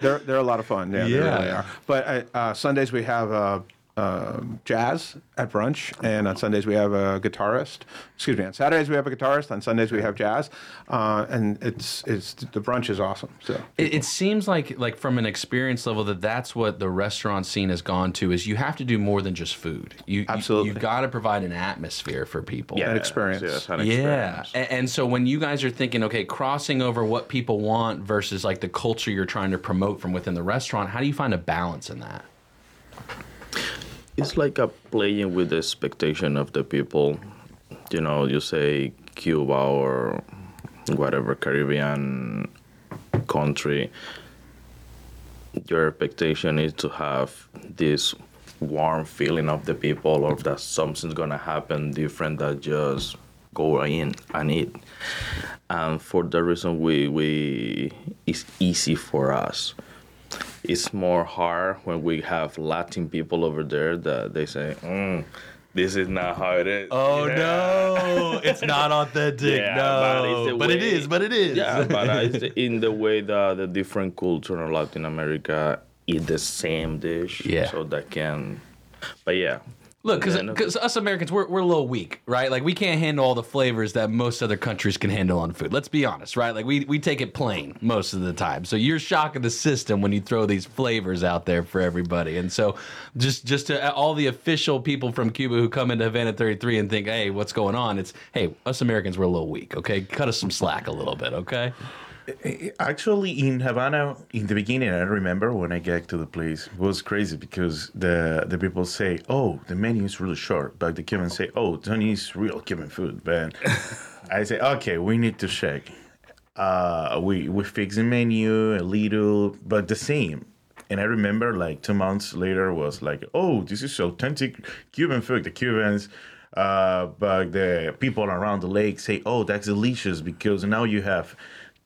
they're they're a lot of fun. Yeah, they Yeah. really are. But uh, uh, Sundays we have uh, uh, jazz at brunch, and on Sundays we have a guitarist. Excuse me. On Saturdays we have a guitarist. On Sundays we have jazz, uh, and it's it's the brunch is awesome. So It, it seems like like from an experience level that that's what the restaurant scene has gone to is you have to do more than just food. You absolutely you, have got to provide an atmosphere for people. Yeah, An experience. yes, an yeah, and, and so when you guys are thinking, okay, crossing over what people want versus like the culture you're trying to promote from within the restaurant, how do you find a balance in that? It's like a playing with the expectation of the people. You know, you say Cuba or whatever Caribbean country. Your expectation is to have this warm feeling of the people, or that something's gonna happen different that just go in and eat. And for that reason, we we it's easy for us it's more hard when we have Latin people over there that they say, mm, "This is not how it is." Oh no, it's not authentic. Yeah, no, it's but way- is. But it is. Yeah, but it's in the way that the different culture in Latin America eat the same dish. Yeah. So that can, but yeah. Look, because us Americans, we're, we're a little weak, right? Like, we can't handle all the flavors that most other countries can handle on food. Let's be honest, right? Like, we, we take it plain most of the time. So you're shocking the system when you throw these flavors out there for everybody. And so, just just to uh, all the official people from Cuba who come into Havana 33 and think, hey, what's going on? It's, hey, us Americans, we're a little weak, okay? Cut us some slack a little bit, okay? Actually, in Havana, in the beginning, I remember when I get to the place, it was crazy because the the people say, "Oh, the menu is really short," but the Cubans say, "Oh, Tony is real Cuban food." But I say, "Okay, we need to check." Uh, we we fix the menu a little, but the same. And I remember, like two months later, was like, "Oh, this is authentic Cuban food." The Cubans. Uh, but the people around the lake say, "Oh, that's delicious," because now you have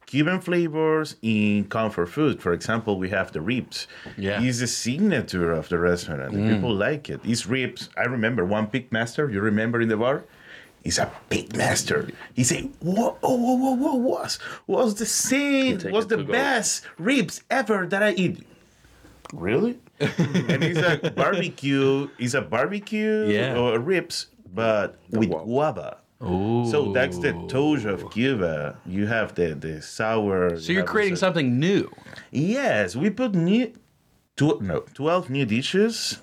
Cuban flavors in comfort food. For example, we have the ribs. Yeah. It's a signature of the restaurant. The Mm. People like it. It's ribs. I remember one pig master, you remember in the bar? He's a pig master. He said, whoa, whoa, whoa, whoa, whoa, was, was the same, was the to go. best ribs ever that I eat. Really? and it's a barbecue, it's a barbecue Yeah. or ribs, but with guava. Ooh. So that's the touch of Cuba. You have the the sour. So you're creating something new. Yes, we put new, tw- no, twelve new dishes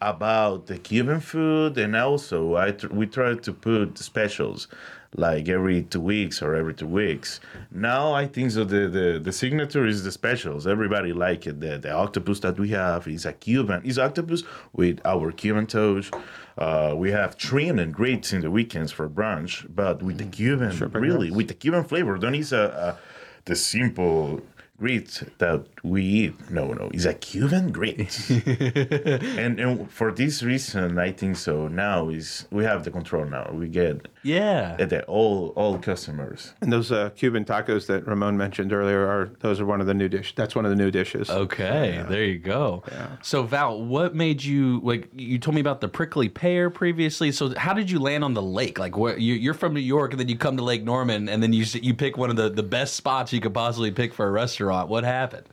about the Cuban food, and also I tr- we try to put specials like every two weeks or every two weeks. Now I think so. The the, the signature is the specials. Everybody like it. The the octopus that we have is a Cuban. Is octopus with our Cuban toast. Uh, we have shrimp and grits in the weekends for brunch, but with the Cuban, really with the Cuban flavor. Don't use a, a the simple grits that we eat. No, no, it's a Cuban grits. and and for this reason, I think so. Now is we have the control now. We get yeah the all all customers. And those uh, Cuban tacos that Ramon mentioned earlier are those are one of the new dish. That's one of the new dishes. Okay, there you go. So Val, what made you like? You told me about the prickly pear previously. So how did you land on the lake? Like, where you, you're from New York, and then you come to Lake Norman, and then you you pick one of the the best spots you could possibly pick for a restaurant. What happened?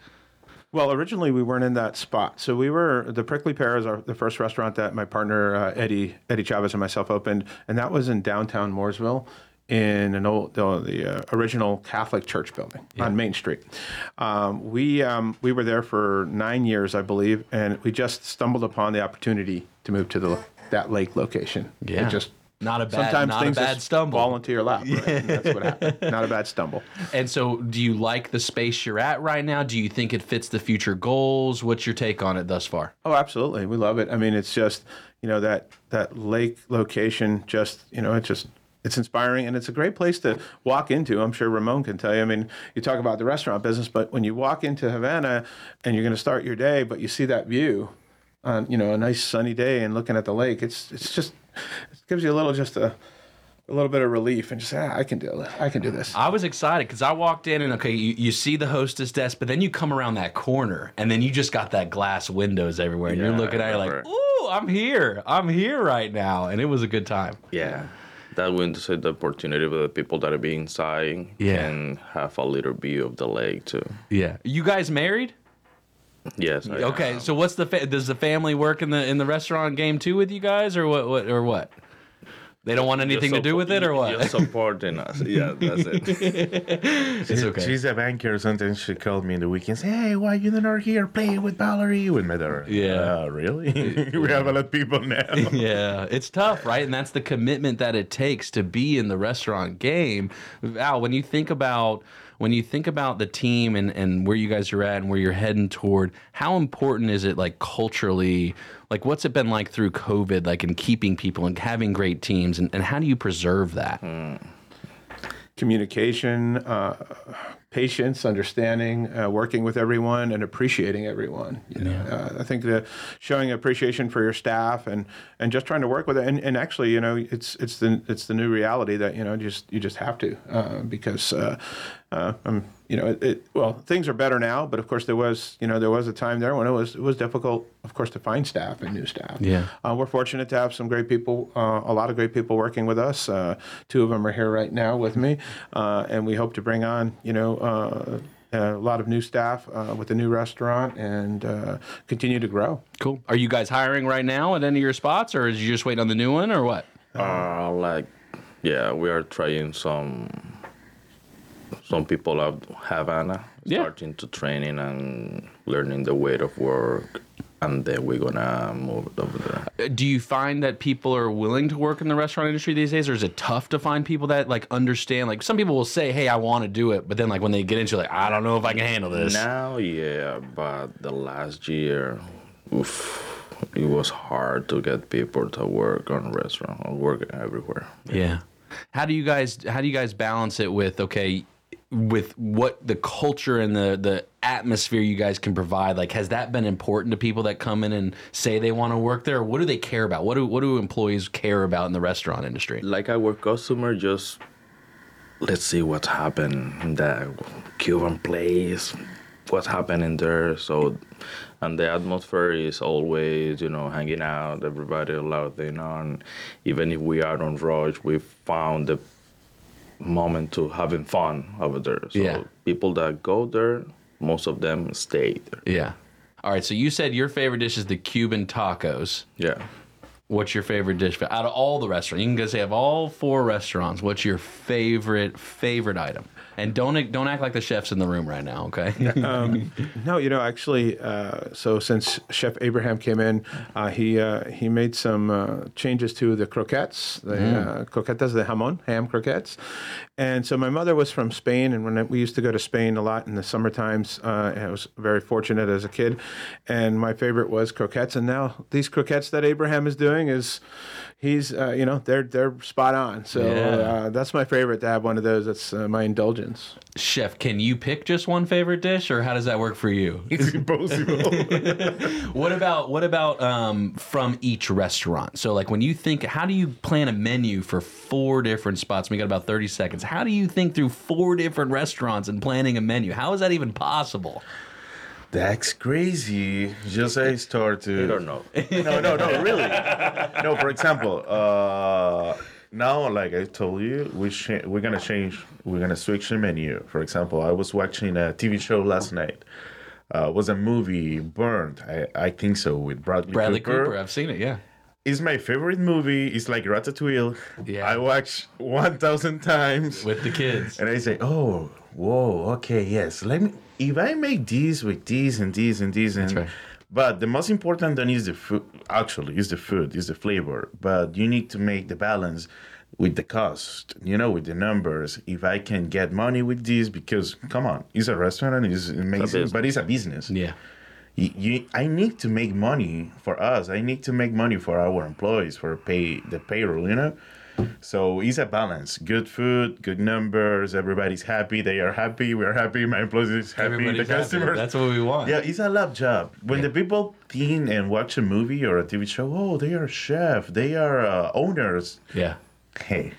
Well, originally we weren't in that spot, so we were the Prickly Pear is our, the first restaurant that my partner uh, Eddie Eddie Chavez and myself opened, and that was in downtown Mooresville, in an old the, the uh, original Catholic church building on Main Street. Um, we um, we were there for nine years, I believe, and we just stumbled upon the opportunity to move to the that lake location. Yeah. It just Not a bad- sometimes not a bad just stumble. fall into your lap. Right? And that's what happened. Not a bad stumble. And so, do you like the space you're at right now? Do you think it fits the future goals? What's your take on it thus far? Oh, absolutely. We love it. I mean, it's just, you know, that that lake location just, you know, it's just it's inspiring and it's a great place to walk into. I'm sure Ramon can tell you. I mean, you talk about the restaurant business, but when you walk into Havana and you're going to start your day, but you see that view on, you know, a nice sunny day and looking at the lake, it's it's just gives you a little just a a little bit of relief and just ah, I can do it. I can do this. I was excited because I walked in and okay, you, you see the hostess desk, but then you come around that corner and then you just got that glass windows everywhere, and you're looking at it like, remember. "Ooh, I'm here, I'm here right now," and it was a good time. Yeah. That window is the opportunity for the people that are being inside Yeah. can have a little view of the lake too. Yeah, you guys married? Yes. I Okay, so what's the fa- does the family work in the in the restaurant game too with you guys, or what? What or what? They don't want anything to do with it, or what? Just supporting us. Yeah, that's it. it's okay. She's a banker. Sometimes she called me in the weekends. Hey, why you not here playing with Valerie with my daughter? Yeah. "Ah, really? we have a lot of people now. yeah, it's tough, right? And that's the commitment that it takes to be in the restaurant game. Val, when you think about when you think about the team and, and where you guys are at and where you're heading toward, how important is it like culturally? Like what's it been like through COVID, like in keeping people and having great teams and, and how do you preserve that? communication, uh, patience, understanding, uh, working with everyone, and appreciating everyone. You know, uh, I think the showing appreciation for your staff and and just trying to work with it. And, and actually, you know, it's it's the it's the new reality that you know just you just have to uh, because. Uh, uh, um, you know, it, it, well, things are better now, but of course there was, you know, there was a time there when it was it was difficult, of course, to find staff and new staff. Yeah. Uh, we're fortunate to have some great people, uh, a lot of great people working with us. Uh, two of them are here right now with me, uh, and we hope to bring on, you know, uh, a lot of new staff uh, with the new restaurant and uh, continue to grow. Cool. Are you guys hiring right now at any of your spots or is you just waiting on the new one or what? Uh, like, yeah, we are trying some. Some people of Havana starting to training and learning the way of work, and then we're gonna move over there. Uh, Do you find that people are willing to work in the restaurant industry these days, or is it tough to find people that like understand? Like some people will say, "Hey, I want to do it," but then like when they get into it, like, I don't know if I can handle this. Now, yeah, but the last year, oof, it was hard to get people to work on restaurant or work everywhere. Yeah. How do you guys how do you guys balance it with okay with what the culture and the the atmosphere you guys can provide like has that been important to people that come in and say they want to work there what do they care about what do what do employees care about in the restaurant industry Like our customer, just let's see what's happened in the Cuban place, what's happening there. So, and the atmosphere is always, you know, hanging out, everybody a lot of on. Even if we are on rush, we found the moment to having fun over there. So Yeah. people that go there, most of them stay there. yeah all right so you said your favorite dish is the cuban tacos yeah what's your favorite dish out of all the restaurants you can go say of all four restaurants what's your favorite favorite item And don't don't act like the chef's in the room right now, okay? um, no, you know, actually, uh, so since Chef Abraham came in, uh, he uh, he made some uh, changes to the croquettes, the Mm. uh, croquetas de jamon, ham croquettes. And so my mother was from Spain, and when I, we used to go to Spain a lot in the summer times, uh, I was very fortunate as a kid. And my favorite was croquettes. And now these croquettes that Abraham is doing is, he's, uh, you know, they're they're spot on. So Yeah. uh, that's my favorite to have one of those. That's uh, my indulgence. Chef, can you pick just one favorite dish, or how does that work for you? It's impossible. what about what about um, from each restaurant? So, like when you think, how do you plan a menu for four different spots? We got about thirty seconds. How do you think through four different restaurants and planning a menu? How is that even possible? That's crazy. Just I start to. You don't know. no, no, no, really. No, for example, uh, now, like I told you, we sh- we're gonna change. We're gonna switch the menu. For example, I was watching a TV show last night. Uh, was a movie Burned? I, I think so with Bradley, Bradley Cooper. Cooper, I've seen it. Yeah. It's my favorite movie. It's like Ratatouille. Yeah. I watch one thousand times with the kids, and I say, "Oh, whoa, okay, yes. Let me. If I make these with these and these and these and." But the most important thing is the food. Actually, is the food, is the flavor. But you need to make the balance with the cost. You know, with the numbers. If I can get money with this, because come on, it's a restaurant, it's amazing, business. but it's a business. Yeah. You, you, I need to make money for us. I need to make money for our employees for pay the payroll. You know, so it's a balance. Good food, good numbers. Everybody's happy. They are happy. We are happy. My employees is happy. Everybody's the happy. customers. That's what we want. Yeah, it's a love job. When the people think and watch a movie or a TV show, oh, they are chef. They are uh, owners. Yeah. Hey,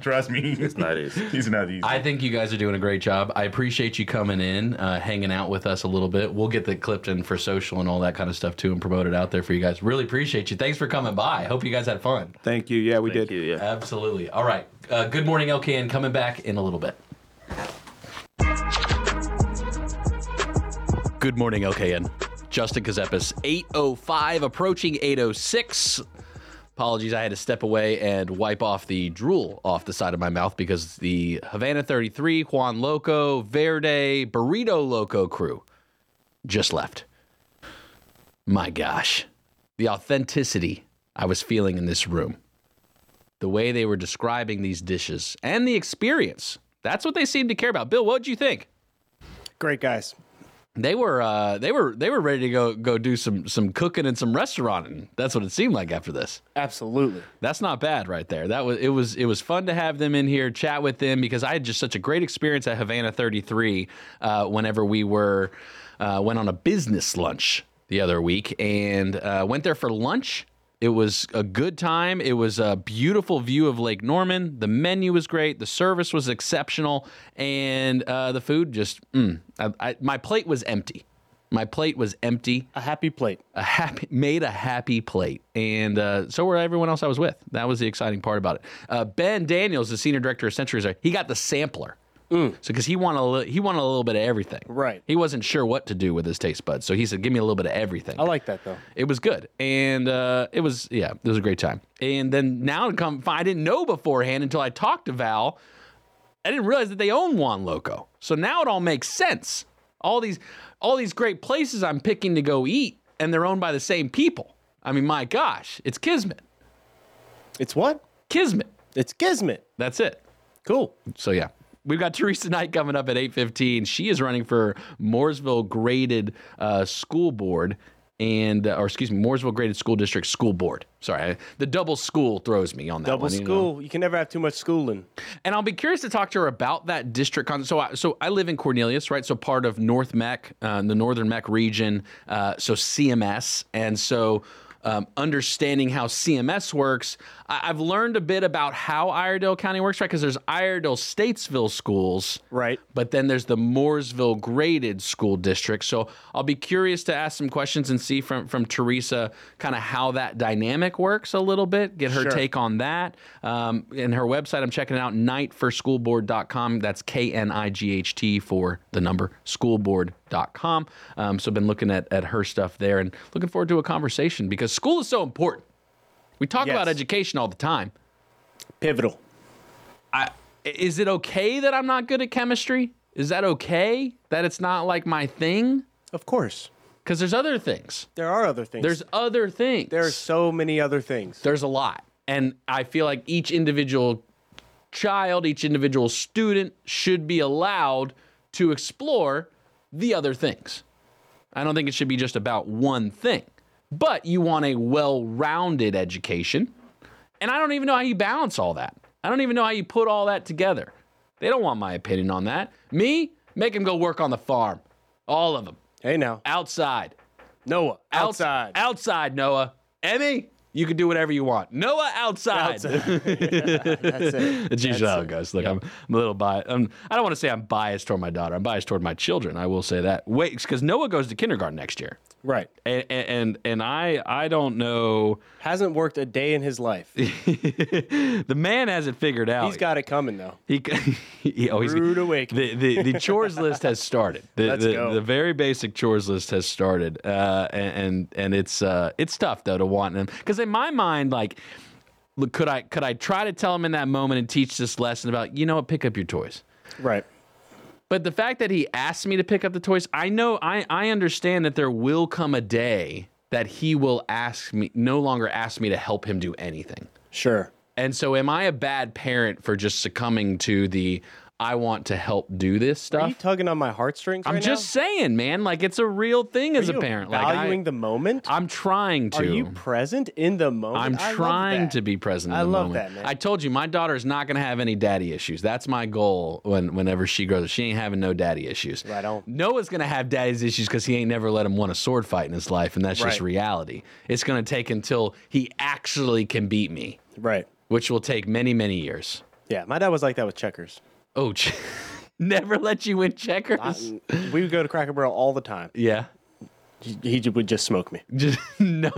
trust me, it's not easy. It's not easy. I think you guys are doing a great job. I appreciate you coming in, uh, hanging out with us a little bit. We'll get the clipped in for social and all that kind of stuff too, and promote it out there for you guys. Really appreciate you. Thanks for coming by. Hope you guys had fun. Thank you. Yeah, we did. You, yeah. Absolutely. All right. Uh, good morning, LKN. Coming back in a little bit. Good morning, LKN. Justin Ckezepis, 805, approaching 806. Apologies, I had to step away and wipe off the drool off the side of my mouth because the Havana 33, Juan Loco, Verde, Burrito Loco crew just left. My gosh, the authenticity I was feeling in this room, the way they were describing these dishes, and the experience. That's what they seemed to care about. Bill, what'd you think? Great guys. They were uh, they were they were ready to go go do some some cooking and some restauranting. That's what it seemed like after this. Absolutely. That's not bad right there. That was it was it was fun to have them in here, chat with them because I had just such a great experience at Havana 33 uh, whenever we were uh, went on a business lunch the other week and uh, went there for lunch. It was a good time. It was a beautiful view of Lake Norman. The menu was great. The service was exceptional, and uh, the food just mm, I, I, my plate was empty. My plate was empty. A happy plate. A happy made a happy plate, and uh, so were everyone else I was with. That was the exciting part about it. Uh, ben Daniels, the senior director of Centuries, he got the sampler. So because he wanted a li- he wanted a little bit of everything. Right. He wasn't sure what to do with his taste buds, so he said, "Give me a little bit of everything." I like that though. It was good, and uh, it was yeah, it was a great time. And then now to come, I didn't know beforehand until I talked to Val. I didn't realize that they own Juan Loco. So now it all makes sense. All these, all these great places I'm picking to go eat, and they're owned by the same people. I mean, my gosh, it's Kismet. It's what? Kismet. It's Kismet. That's it. Cool. So yeah. We've got Theresa Knight coming up at 8.15. She is running for Mooresville Graded uh, School Board and, uh, or excuse me, Mooresville Graded School District School Board. Sorry, the double school throws me on that Double one. you know. school. You can never have too much schooling. And I'll be curious to talk to her about that district. Con- so, I, so I live in Cornelius, right? So part of North Meck, uh, the Northern Meck region. Uh, so CMS, and so um, understanding how CMS works, I- I've learned a bit about how Iredell County works, right? Because there's Iredell Statesville schools, right? But then there's the Mooresville Graded School District. So I'll be curious to ask some questions and see from from Theresa kind of how that dynamic works a little bit. Get her Sure. take on that. Um, and her website, I'm checking it out, knightforschoolboard.com. That's K N I G H T for the number, schoolboard.com. Um, so I've been looking at, at her stuff there and looking forward to a conversation because school is so important. We talk Yes. about education all the time. Pivotal. I is it okay that I'm not good at chemistry? Is that okay that it's not like my thing? Of course. Because there's other things. There are other things. There's other things. There are so many other things. There's a lot. And I feel like each individual child, each individual student should be allowed to explore the other things. I don't think it should be just about one thing. But you want a well rounded education. And I don't even know how you balance all that. I don't even know how you put all that together. They don't want my opinion on that. Me, make them go work on the farm. All of them. Hey now. Outside. Noah. Outs- Outside. outside, Noah. Emmy, you can do whatever you want. Noah, outside. Outside. That's it. It's usually That's oh, how it. goes. Look, I'm, I'm a little biased. I'm, I don't want to say I'm biased toward my daughter. I'm biased toward my children. I will say that. Wait, because Noah goes to kindergarten next year, Right. and and and I I don't know. Hasn't worked a day in his life. the man hasn't figured out. He's got it coming though. He, he oh, he's, Rude awakening. the, the the chores list has started. The, Let's the, go. the very basic chores list has started, uh, and and, and it's uh, it's tough though to want them because in my mind, like, look, could I could I try to tell him in that moment and teach this lesson about you know what, pick up your toys. Right. But the fact that he asked me to pick up the toys, I know I I understand that there will come a day that he will ask me no longer ask me to help him do anything. Sure. And so, am I a bad parent for just succumbing to the I want to help do this Are you stuff? tugging on my heartstrings I'm right just saying, man. Like it's a real thing as a parent. Like I, valuing the moment? I'm trying to. Are you present in the moment? I'm trying to be present. In I the love moment. that, man. I told you my daughter is not going to have any daddy issues. That's my goal. When whenever she grows, up. she ain't having no daddy issues. Right on. Noah's going to have daddy's issues because he ain't never let him win a sword fight in his life, and that's just reality. It's going to take until he actually can beat me, Right. which will take many many years. Yeah, my dad was like that with checkers. Oh, ch- never let you win checkers. I- we would go to Cracker Barrel all the time. yeah. He, he would just smoke me. Just no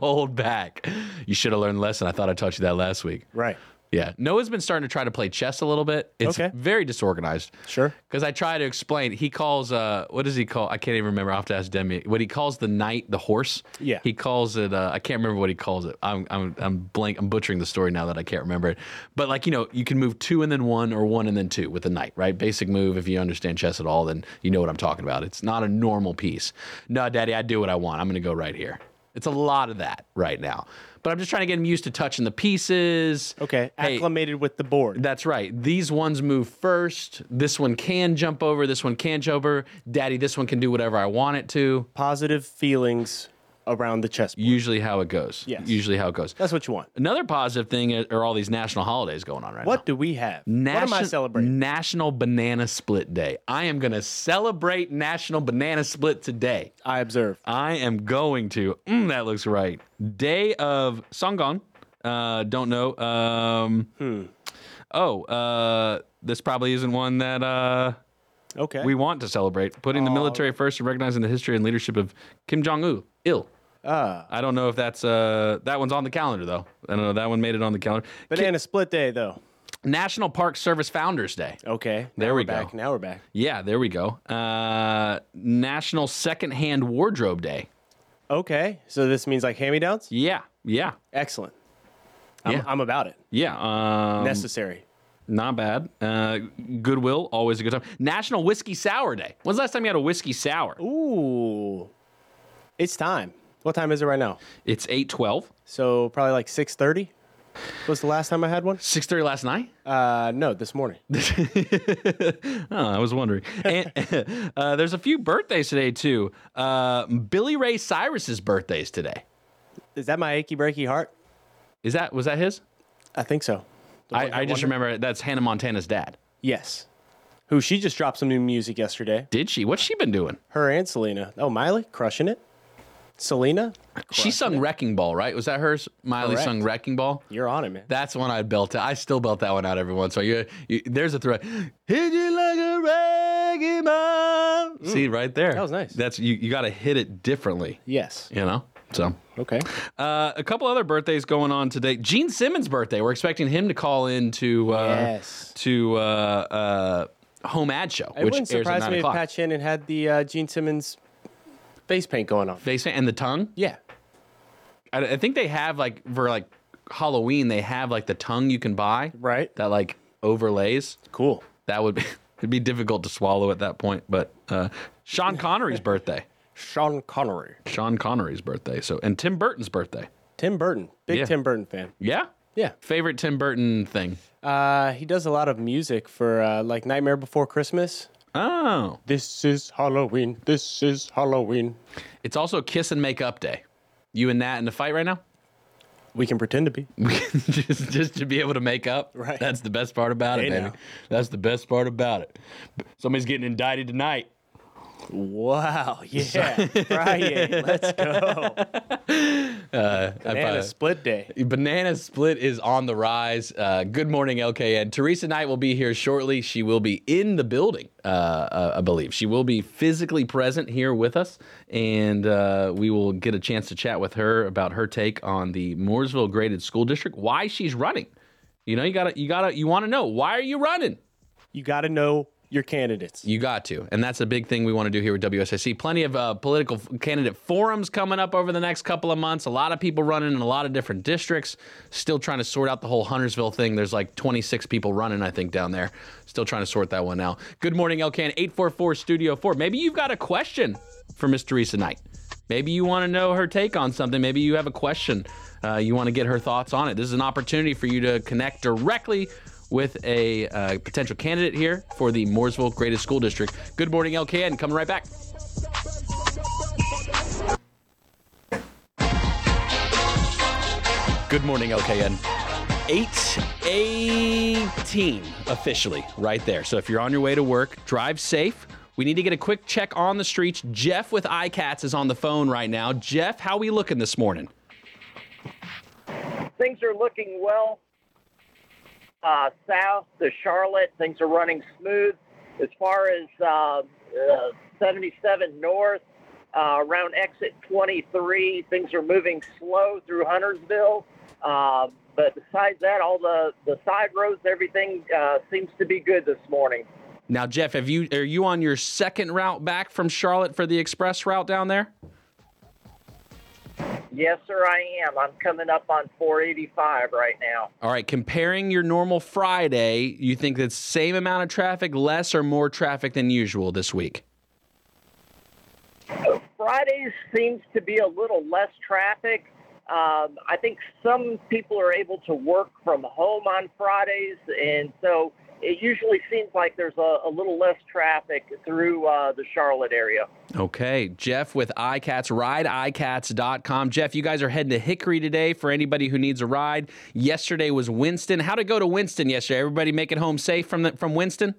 hold back. You should have learned the lesson. I thought I taught you that last week. Right. Yeah. Noah's been starting to try to play chess a little bit. It's Okay. very disorganized. Sure. Because I try to explain. He calls, uh, what does he call? I can't even remember. I'll have to ask Demi. What he calls the knight, the horse. Yeah. He calls it, uh, I can't remember what he calls it. I'm, I'm, I'm blank. I'm butchering the story now that I can't remember it. But like, you know, you can move two and then one or one and then two with the knight, right? Basic move. If you understand chess at all, then you know what I'm talking about. It's not a normal piece. No, daddy, I do what I want. I'm going to go right here. It's a lot of that right now. But I'm just trying to get him used to touching the pieces. Okay. Hey, Acclimated with the board. that's right. These ones move first. This one can jump over. This one can jump over. Daddy, this one can do whatever I want it to. Positive feelings around the chessboard. Usually how it goes. Yes. Usually how it goes. That's what you want. Another positive thing are all these national holidays going on right What now. What do we have? Nation- what am I celebrating? National Banana Split Day. I am going to celebrate National Banana Split today. I observe. I am going to. Mm, that looks right. Day of Songun. Uh, don't know. Um, Hmm. Oh, uh, this probably isn't one that uh, Okay. we want to celebrate. Putting the military first and recognizing the history and leadership of Kim Jong Un. Ill. Ah. I don't know if that's uh, that one's on the calendar though. I don't know that one made it on the calendar. Banana split day though. National Park Service Founders Day. Okay. There we we're back. go. Now we're back. Yeah, there we go. Uh, National Secondhand Wardrobe Day. Okay. So this means like hand me downs? Yeah, yeah, Excellent. I'm, Yeah. I'm about it. yeah. Um, Necessary. Not bad. Uh, Goodwill, always a good time. National Whiskey Sour Day. When's the last time you had a whiskey sour? Ooh. It's time. What time is it right now? It's eight twelve. So probably like 6:30. Was the last time I had one? Six thirty last night. Uh, no, this morning. oh, I was wondering. And, uh, there's a few birthdays today too. Uh, Billy Ray Cyrus's birthday is today. Is that my achy breaky heart? Is that was that his? I think so. I, I just wonder? remember that's Hannah Montana's dad. Yes. Who she just dropped some new music yesterday. Did she? What's she been doing? Her and Selena. Oh, Miley crushing it. Selena, She sung Wrecking Ball, right? Was that hers? Miley Correct. sung Wrecking Ball. you're on it, man. That's one I belt. I still belt that one out every once. So you, you there's a thread. Hit you like a wrecking ball. See right there. Mm. That was nice. That's you. You got to hit it differently. Yes. You know. So Okay. uh, a couple other birthdays going on today. Gene Simmons' birthday. We're expecting him to call in to uh, Yes. to uh, uh, home ad show, It which wouldn't surprise me if. Pat Shannon had the uh, Gene Simmons face paint going on. Face paint and the tongue. Yeah. I, I think they have like for like Halloween they have like the tongue you can buy. Right. That like overlays. Cool. That would be it'd be difficult to swallow at that point. But uh, Sean Connery's birthday. Sean Connery. Sean Connery's birthday. So and Tim Burton's birthday. Tim Burton. Big Yeah. Tim Burton fan. Yeah. Yeah. Favorite Tim Burton thing. Uh, he does a lot of music for uh, like Nightmare Before Christmas. Oh. This is Halloween. This is Halloween. It's also Kiss and Make Up Day. You and Nat in the fight right now? We can pretend to be. just, just to be able to make up. Right. That's the best part about it, Hey, baby. now. That's the best part about it. Somebody's getting indicted tonight. Wow. Yeah. Friday. Let's go. Uh, Banana uh, split day. Banana Split is on the rise. Uh, good morning, LKN. Theresa Knight will be here shortly. She will be in the building, uh, uh, I believe. She will be physically present here with us, and uh, we will get a chance to chat with her about her take on the Mooresville graded school district, why she's running. You know, you gotta, you gotta, you want to know why are you running? You got to know your candidates. You got to, and that's a big thing we want to do here with WSIC. Plenty of uh, political candidate forums coming up over the next couple of months. A lot of people running in a lot of different districts. Still trying to sort out the whole Huntersville thing. There's like 26 people running, I think, down there. Still trying to sort that one out. Good morning, LKN 844 Studio 4. Maybe you've got a question for Miss Theresa Knight. Maybe you want to know her take on something. Maybe you have a question. Uh, you want to get her thoughts on it. This is an opportunity for you to connect directly with a uh, potential candidate here for the Mooresville Graded School District. Good morning, LKN. Coming right back. Good morning, LKN. 818 officially right there. So if you're on your way to work, drive safe. We need to get a quick check on the streets. Jeff with iCats is on the phone right now. Jeff, how we looking this morning? Things are looking well. Uh, south to Charlotte, things are running smooth. As far as uh, uh, 77 north, uh, around exit 23, things are moving slow through Huntersville. Uh, but besides that, all the, the side roads, everything seems to be good this morning. Now, Jeff, have you are you on your second route back from Charlotte for the express route down there? Yes, sir, I am. I'm coming up on 485 right now. All right, comparing your normal Friday, you think that's same amount of traffic, less or more traffic than usual this week? Fridays seems to be a little less traffic. Um, I think some people are able to work from home on Fridays, and so it usually seems like there's a, a little less traffic through uh, the Charlotte area. Okay, Jeff with iCats, rideicats.com. Jeff, you guys are heading to Hickory today for anybody who needs a ride. Yesterday was Winston. How to go to Winston yesterday? Everybody make it home safe from the, from Winston?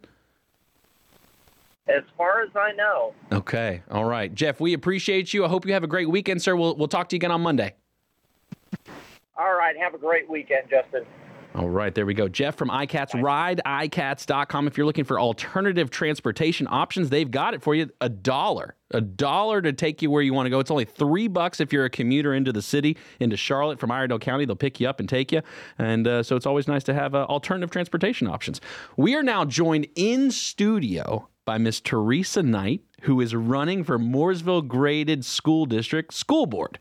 As far as I know. Okay, all right. Jeff, we appreciate you. I hope you have a great weekend, sir. We'll, we'll talk to you again on Monday. All right, have a great weekend, Justin. All right, there we go. Jeff from iCats, rideicats.com. If you're looking for alternative transportation options, they've got it for you. A dollar. A dollar to take you where you want to go. It's only three bucks if you're a commuter into the city, into Charlotte from Iredell County. They'll pick you up and take you. And uh, so it's always nice to have uh, alternative transportation options. We are now joined in studio by Miss Theresa Knight, who is running for Mooresville Graded School District School Board.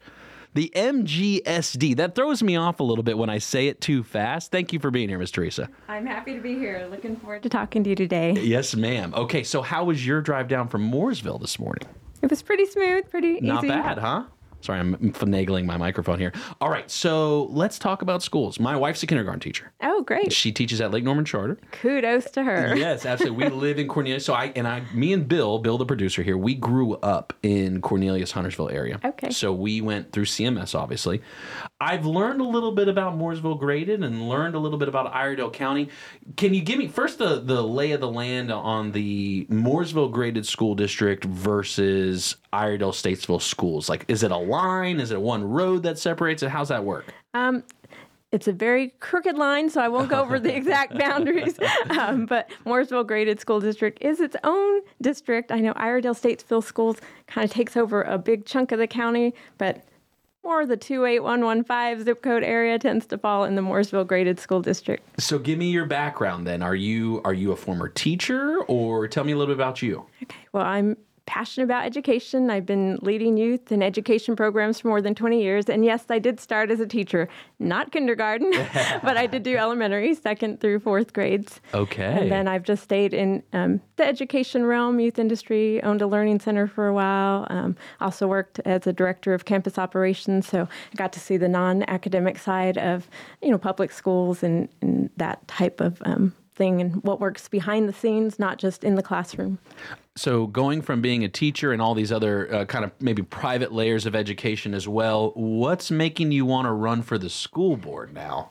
The MGSD. That throws me off a little bit when I say it too fast. Thank you for being here, Miss Theresa. I'm happy to be here. Looking forward to talking to you today. Yes, ma'am. Okay, so how was your drive down from Mooresville this morning? It was pretty smooth, pretty Not easy. bad, huh? Sorry, I'm finagling my microphone here. All right, so let's talk about schools. My wife's a kindergarten teacher. Oh, great. She teaches at Lake Norman Charter. Kudos to her. Yes, absolutely. We live in Cornelius. So I and I, me and Bill, Bill the producer here, we grew up in Cornelius, Huntersville area. Okay. So we went through CMS, obviously. I've learned a little bit about Mooresville graded and learned a little bit about Iredell County. Can you give me first the the lay of the land on the Mooresville graded school district versus Iredell Statesville schools? Like, is it a line? Is it one road that separates it? How's that work? Um, it's a very crooked line, so I won't go over the exact boundaries. Um, but Mooresville Graded School District is its own district. I know Iredell Statesville Schools kind of takes over a big chunk of the county, but more of the 28115 zip code area tends to fall in the Mooresville Graded School District. So give me your background then. Are you are you a former teacher or tell me a little bit about you? Okay. Well, I'm passionate about education. I've been leading youth and education programs for more than 20 years. And yes, I did start as a teacher, not kindergarten, but I did do elementary, second through fourth grades. Okay. And then I've just stayed in um, the education realm, youth industry, owned a learning center for a while. Um, also worked as a director of campus operations, so I got to see the non-academic side of, you know, public schools and, and that type of um, thing and what works behind the scenes, not just in the classroom. So, going from being a teacher and all these other uh, kind of maybe private layers of education as well, what's making you want to run for the school board now?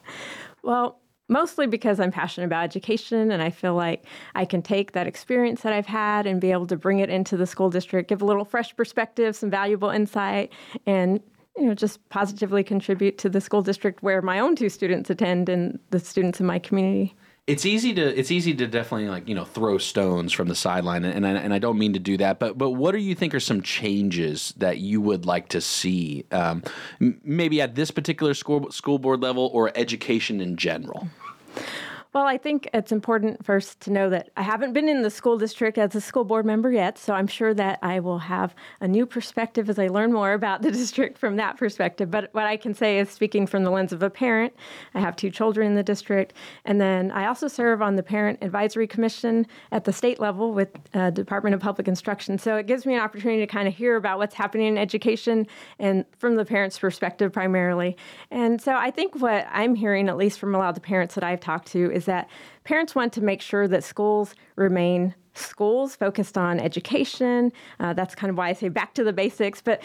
Well, mostly because I'm passionate about education and I feel like I can take that experience that I've had and be able to bring it into the school district, give a little fresh perspective, some valuable insight, and you know, just positively contribute to the school district where my own two students attend and the students in my community it's easy to it's easy to definitely like you know throw stones from the sideline and I, and I don't mean to do that but but what do you think are some changes that you would like to see um, maybe at this particular school school board level or education in general well, I think it's important first to know that I haven't been in the school district as a school board member yet, so I'm sure that I will have a new perspective as I learn more about the district from that perspective. But what I can say is speaking from the lens of a parent, I have two children in the district, and then I also serve on the Parent Advisory Commission at the state level with uh, Department of Public Instruction. So it gives me an opportunity to kind of hear about what's happening in education and from the parents' perspective primarily. And so I think what I'm hearing, at least from a lot of the parents that I've talked to, is that parents want to make sure that schools remain schools focused on education. Uh, that's kind of why I say back to the basics. But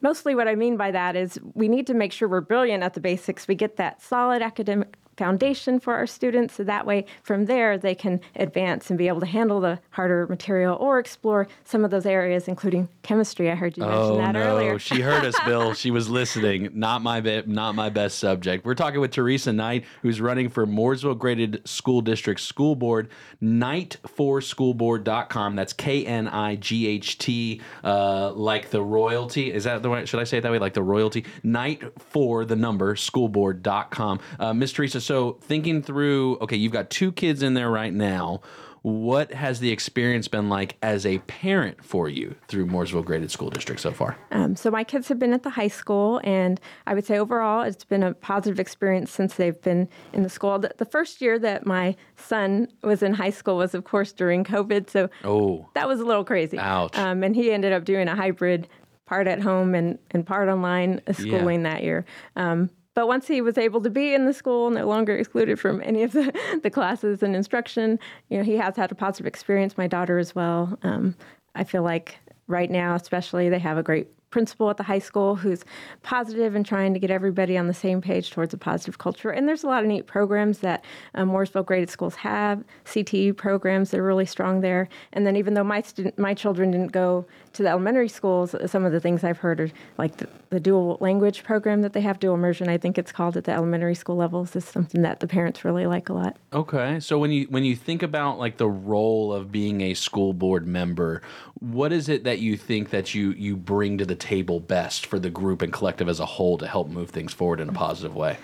mostly what I mean by that is we need to make sure we're brilliant at the basics. We get that solid academic foundation for our students. So that way, from there, they can advance and be able to handle the harder material or explore some of those areas, including chemistry. I heard you mention oh, that no. earlier. she heard us, Bill. She was listening. Not my be- not my best subject. We're talking with Theresa Knight, who's running for Mooresville Graded School District School Board. Knight4schoolboard.com. That's K N I G H T, uh, like the royalty. Is that the way? Should I say it that way? Like the royalty? Knight for the number schoolboard.com. Uh, Miss Theresa, so thinking through, okay, you've got two kids in there right now. What has the experience been like as a parent for you through Mooresville Graded School District so far? Um, so my kids have been at the high school, and I would say overall it's been a positive experience since they've been in the school. The, the first year that my son was in high school was, of course, during COVID, so oh, that was a little crazy. Ouch! Um, and he ended up doing a hybrid part at home and, and part online schooling yeah. that year. Um, but once he was able to be in the school, no longer excluded from any of the, the classes and instruction, you know, he has had a positive experience. My daughter as well. Um, I feel like right now, especially, they have a great principal at the high school who's positive and trying to get everybody on the same page towards a positive culture. And there's a lot of neat programs that um, Mooresville graded schools have, CTE programs that are really strong there. And then even though my student, my children didn't go to the elementary schools, some of the things I've heard are like the, the dual language program that they have, dual immersion, I think it's called at the elementary school levels, is something that the parents really like a lot. Okay, so when you when you think about like the role of being a school board member, what is it that you think that you you bring to the table best for the group and collective as a whole to help move things forward in a positive way?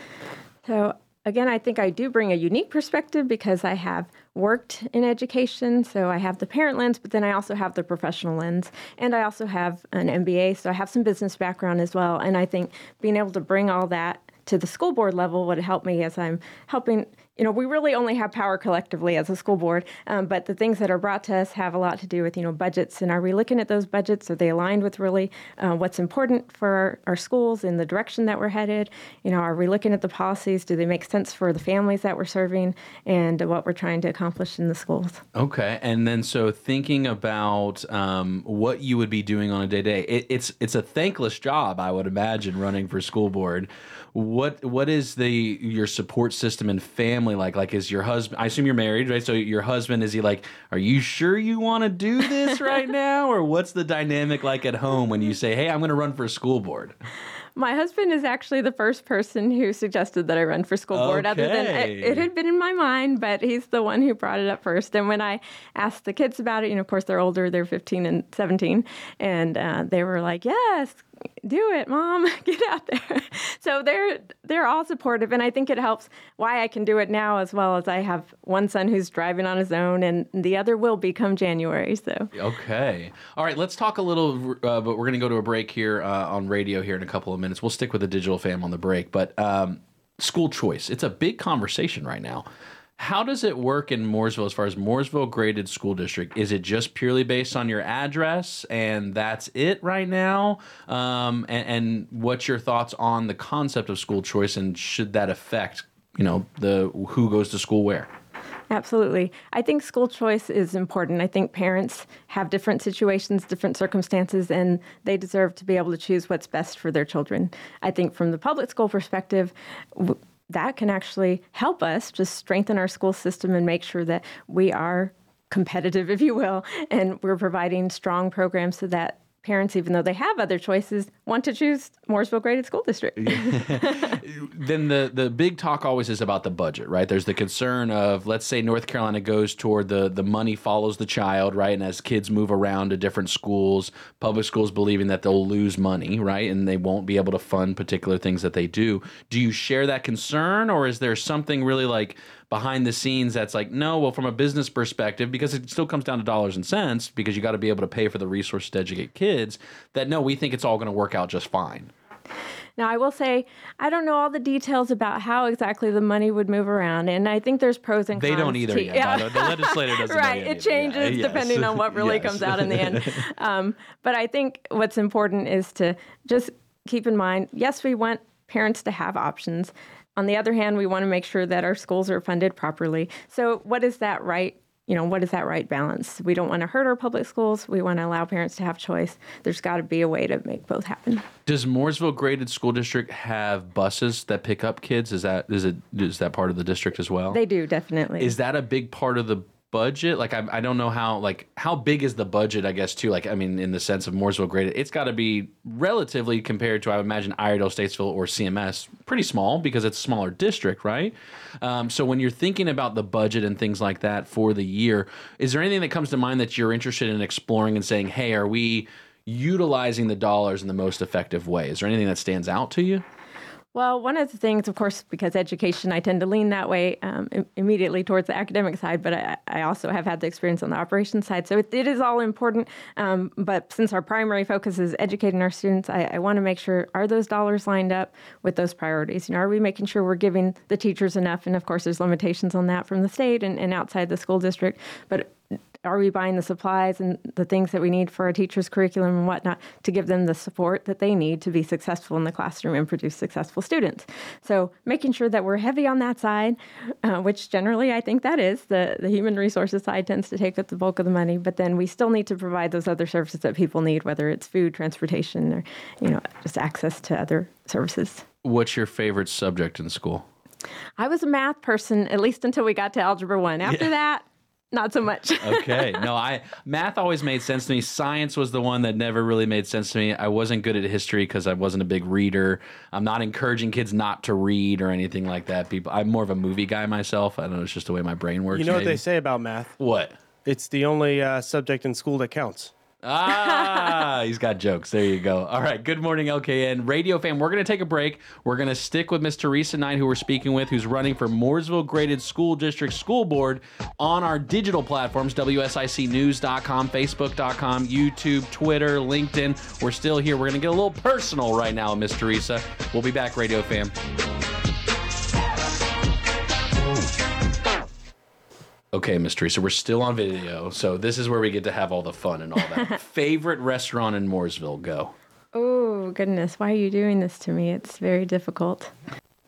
So again, I think I do bring a unique perspective because I have worked in education. So I have the parent lens, but then I also have the professional lens. And I also have an MBA, so I have some business background as well. And I think being able to bring all that to the school board level would help me as I'm helping you know, we really only have power collectively as a school board, um, but the things that are brought to us have a lot to do with, you know, budgets. And are we looking at those budgets? Are they aligned with really uh, what's important for our, our, schools in the direction that we're headed? You know, are we looking at the policies? Do they make sense for the families that we're serving and what we're trying to accomplish in the schools? Okay. And then so thinking about um, what you would be doing on a day to day, it's it's a thankless job, I would imagine, running for school board. What what is the your support system and family like? Like, is your husband? I assume you're married, right? So your husband is he like? Are you sure you want to do this right now, or what's the dynamic like at home when you say, "Hey, I'm going to run for school board"? My husband is actually the first person who suggested that I run for school board. Okay. Other than it, it, had been in my mind, but he's the one who brought it up first. And when I asked the kids about it, you know, of course they're older; they're 15 and 17, and uh, they were like, "Yes, do it, mom, get out there. So they're they're all supportive, and I think it helps why I can do it now as well as I have one son who's driving on his own, and the other will be come January. So Okay. All right. Let's talk a little, uh, but we're going to go to a break here uh, on radio here in a couple of minutes. We'll stick with the digital fam on the break, but um, school choice. It's a big conversation right now. How does it work in Mooresville as far as Mooresville graded school district? Is it just purely based on your address and that's it right now? Um, and, and what's your thoughts on the concept of school choice and should that affect, you know, the who goes to school where? Absolutely. I think school choice is important. I think parents have different situations, different circumstances, and they deserve to be able to choose what's best for their children. I think from the public school perspective, that can actually help us just strengthen our school system and make sure that we are competitive, if you will, and we're providing strong programs so that parents, even though they have other choices, want to choose Mooresville graded school district. then the the big talk always is about the budget, right? There's the concern of let's say North Carolina goes toward the the money follows the child, right? And as kids move around to different schools, public schools believing that they'll lose money, right? And they won't be able to fund particular things that they do. Do you share that concern or is there something really like behind the scenes that's like no well from a business perspective because it still comes down to dollars and cents because you got to be able to pay for the resources to educate kids that no we think it's all going to work out just fine Now, I will say, I don't know all the details about how exactly the money would move around, and I think there's pros and They cons. don't either to- yet, by the legislator doesn't right, it changes Yeah, depending yes. on what really Yes. comes out in the end. Um, but I think what's important is to just keep in mind yes, we want parents to have options. On the other hand, we want to make sure that our schools are funded properly. So, what is that right? You know, what is that right balance? We don't want to hurt our public schools. We want to allow parents to have choice. There's got to be a way to make both happen. Does Mooresville graded school district have buses that pick up kids? Is that is it is that part of the district as well? They do definitely. Is that a big part of the budget? Like I, I don't know how like how big is the budget? I guess too. Like I mean, in the sense of Mooresville graded, it's got to be relatively compared to I would imagine Iredell, Statesville, or CMS, pretty small because it's a smaller district, right? Um, so when you're thinking about the budget and things like that for the year, is there anything that comes to mind that you're interested in exploring and saying, hey, are we utilizing the dollars in the most effective way? Is there anything that stands out to you? Well, one of the things, of course, because education, I tend to lean that way um, immediately towards the academic side, but I, I also have had the experience on the operations side. So it, it is all important. Um, but since our primary focus is educating our students, I, I want to make sure are those dollars lined up with those priorities? You know, are we making sure we're giving the teachers enough? And of course, there's limitations on that from the state and, and outside the school district. But are we buying the supplies and the things that we need for our teachers' curriculum and whatnot to give them the support that they need to be successful in the classroom and produce successful students? So making sure that we're heavy on that side, uh, which generally I think that is the the human resources side tends to take up the bulk of the money, but then we still need to provide those other services that people need, whether it's food, transportation, or you know just access to other services. What's your favorite subject in school? I was a math person at least until we got to algebra one. After Yeah. that, not so much. okay. No, I math always made sense to me. Science was the one that never really made sense to me. I wasn't good at history because I wasn't a big reader. I'm not encouraging kids not to read or anything like that. People, I'm more of a movie guy myself. I don't know. It's just the way my brain works. You know what they say about math? What? It's the only uh, subject in school that counts. Ah, he's got jokes. There you go. All right. Good morning, LKN Radio fam. We're going to take a break. We're going to stick with Miss Theresa Knight, who we're speaking with, who's running for Mooresville Graded School District School Board on our digital platforms WSICnews.com, Facebook.com, YouTube, Twitter, LinkedIn. We're still here. We're going to get a little personal right now, Miss Theresa. We'll be back, Radio fam. Okay, Miss Theresa, we're still on video, so this is where we get to have all the fun and all that. Favorite restaurant in Mooresville? Go. Oh, goodness. Why are you doing this to me? It's very difficult.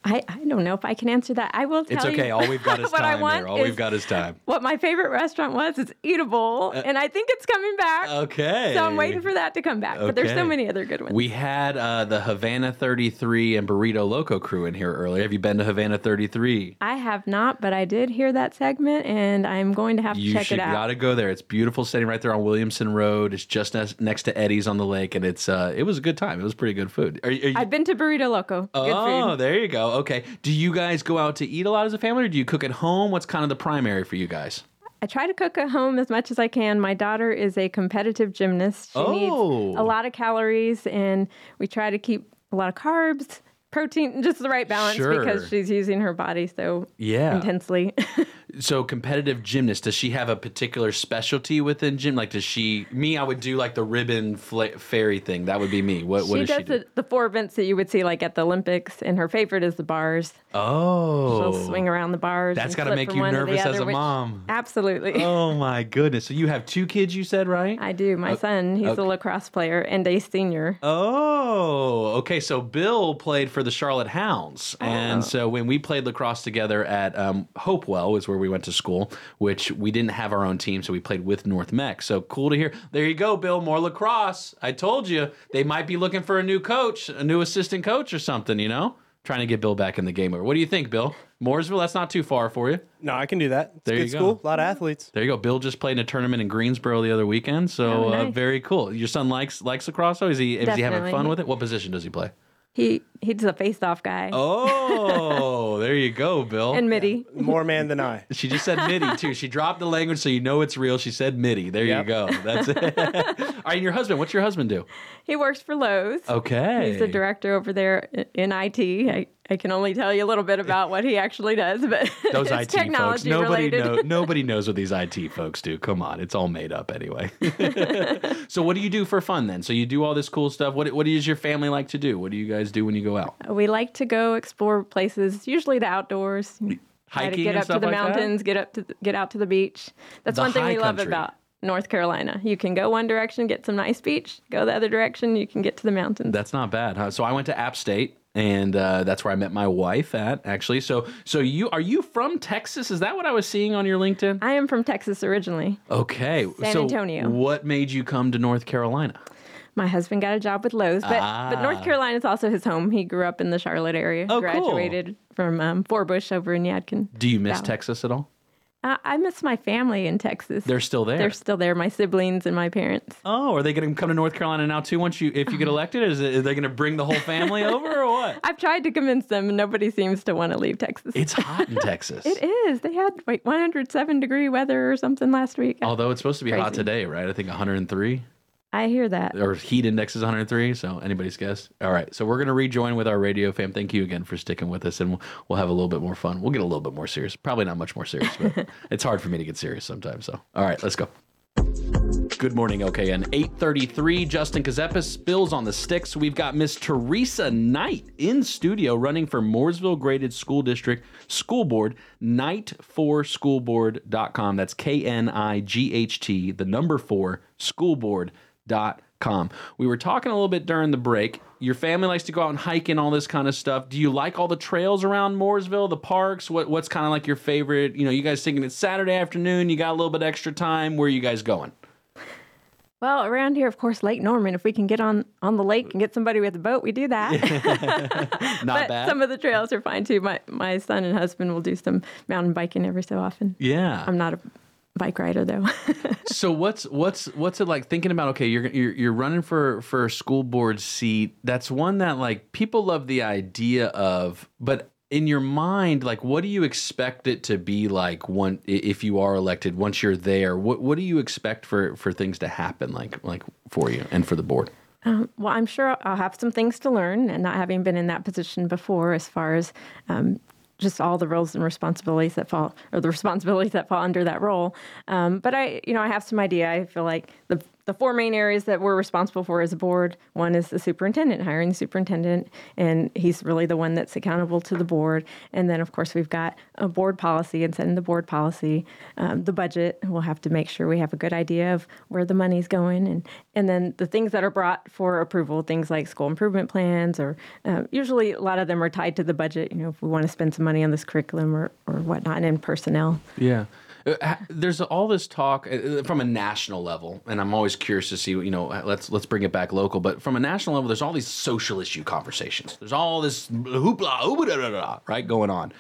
I, I don't know if I can answer that. I will tell you. It's you. okay. All we've got is what I time want here. All is we've got is time. What my favorite restaurant was, it's eatable, and I think it's coming back. Okay. So I'm waiting for that to come back. But there's so many other good ones. We had uh, the Havana 33 and Burrito Loco crew in here earlier. Have you been to Havana 33? I have not, but I did hear that segment, and I'm going to have to You check should it out. You gotta go there. It's beautiful, sitting right there on Williamson Road. It's just next, next to Eddie's on the lake, and it's uh, it was a good time. It was pretty good food. Are, are you, I've been to Burrito Loco. Good oh, food. there you go. Okay. Do you guys go out to eat a lot as a family, or do you cook at home? What's kind of the primary for you guys? I try to cook at home as much as I can. My daughter is a competitive gymnast. She Oh. needs a lot of calories, and we try to keep a lot of carbs, protein, just the right balance Sure. because she's using her body so Yeah. intensely. So competitive gymnast, does she have a particular specialty within gym? Like, does she? Me, I would do like the ribbon fla- fairy thing. That would be me. What? What she does does she do? the, the four events that you would see like at the Olympics, and her favorite is the bars. Oh, She'll swing around the bars. That's got to make you one to the nervous as a which- mom. Absolutely. Oh my goodness! So you have two kids, you said, right? I do. My Oh, son, he's okay. a lacrosse player and a senior. Oh, okay. So Bill played for the Charlotte Hounds, Oh. and so when we played lacrosse together at um, Hopewell, is where we went to school. Which we didn't have our own team, so we played with North Meck. So cool to hear. There you go, Bill. More lacrosse. I told you they might be looking for a new coach, a new assistant coach, or something. You know, trying to get Bill back in the game. Or. What do you think, Bill? Mooresville. That's not too far for you. No, I can do that. It's There a you go. school, a lot of athletes. There you go. Bill just played in a tournament in Greensboro the other weekend, so Oh, uh, very cool. Your son likes likes lacrosse. though? Is he is he having fun with it? What position does he play? He he's a face-off guy. Oh, there you go, Bill. And middie. More man than I. She just said middie too. She dropped the language so you know it's real. She said middie. There you go. That's it. All right, and your husband, what's your husband do? He works for Lowe's. Okay. He's the director over there in IT. I, I can only tell you a little bit about what he actually does, but Those it's IT folks. technology Nobody related. know, nobody knows what these IT folks do. Come on, it's all made up anyway. so what do you do for fun then? So you do all this cool stuff. What what does your family like to do? What do you guys do when you go out? We like to go explore places, usually the outdoors. Hiking get and up to the like that? mountains, get up to the, get out to the beach. That's The one thing we love country. about North Carolina. You can go one direction, get some nice beach. Go the other direction, you can get to the mountains. That's not bad. Huh? So I went to App State, and uh, that's where I met my wife at. Actually, so so you are you from Texas? Is that what I was seeing on your LinkedIn? I am from Texas originally. Okay, San so Antonio. what made you come to North Carolina? My husband got a job with Lowe's, but but Ah. North Carolina is also his home. He grew up in the Charlotte area. Oh, cool. graduated from um, Forbush over in Yadkin. Do you miss Valley. Texas at all? Uh, I miss my family in Texas. They're still there. They're still there. My siblings and my parents. Oh, are they going to come to North Carolina now too? Once you, if you get elected, is it, are they going to bring the whole family over or what? I've tried to convince them, and nobody seems to want to leave Texas. It's hot in Texas. It is. They had like 107 degree weather or something last week. Although it's supposed to be hot today, right? I think 103 I hear that. or heat index is 103. So anybody's guess. All right, so we're going to rejoin with our radio fam. Thank you again for sticking with us, and we'll, we'll have a little bit more fun. We'll get a little bit more serious. Probably not much more serious, but it's hard for me to get serious sometimes. So all right, let's go. Good morning, LKN. 833, Justin Ckezepis, Bills on the Sticks. We've got Miss Theresa Knight in studio running for Mooresville Graded School District School Board, knight4schoolboard.com. That's K N I G H T, the number four, schoolboard.com. We were talking a little bit during the break. Your family likes to go out and hike and all this kind of stuff. Do you like all the trails around Mooresville, the parks? What, what's kind of like your favorite? You know, you guys thinking it's Saturday afternoon, you got a little bit extra time. Where are you guys going? Well, around here, of course, Lake Norman. If we can get on on the lake and get somebody with a boat, we do that. Not but bad. some of the trails are fine too. My my son and husband will do some mountain biking every so often. Yeah. I'm not a bike rider though. so what's what's what's it like thinking about okay you're you're, you're running for for a school board seat. That's one that like people love the idea of but in your mind like what do you expect it to be like one if you are elected once you're there? What what do you expect for for things to happen like like for you and for the board? Um, well, I'm sure I'll have some things to learn, and not having been in that position before, as far as um, just all the roles and responsibilities that fall, or the responsibilities that fall under that role. Um, but I, you know, I have some idea. I feel like the the four main areas that we're responsible for as a board. One is the superintendent, hiring the superintendent, and he's really the one that's accountable to the board. And then, of course, we've got a board policy and setting the board policy, um, the budget. We'll have to make sure we have a good idea of where the money's going, and and then the things that are brought for approval, things like school improvement plans, or uh, usually a lot of them are tied to the budget. You know, if we want to spend some money on this curriculum or or whatnot, and personnel. Yeah. Uh, There's all this talk uh, from a national level, and I'm always curious to see. You know, let's let's bring it back local. But from a national level, there's all these social issue conversations. There's all this hoopla, hoopla, right, going on.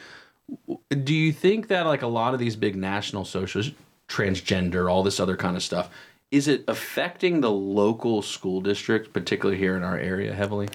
Do you think that like a lot of these big national social transgender, all this other kind of stuff, is it affecting the local school district, particularly here in our area, heavily?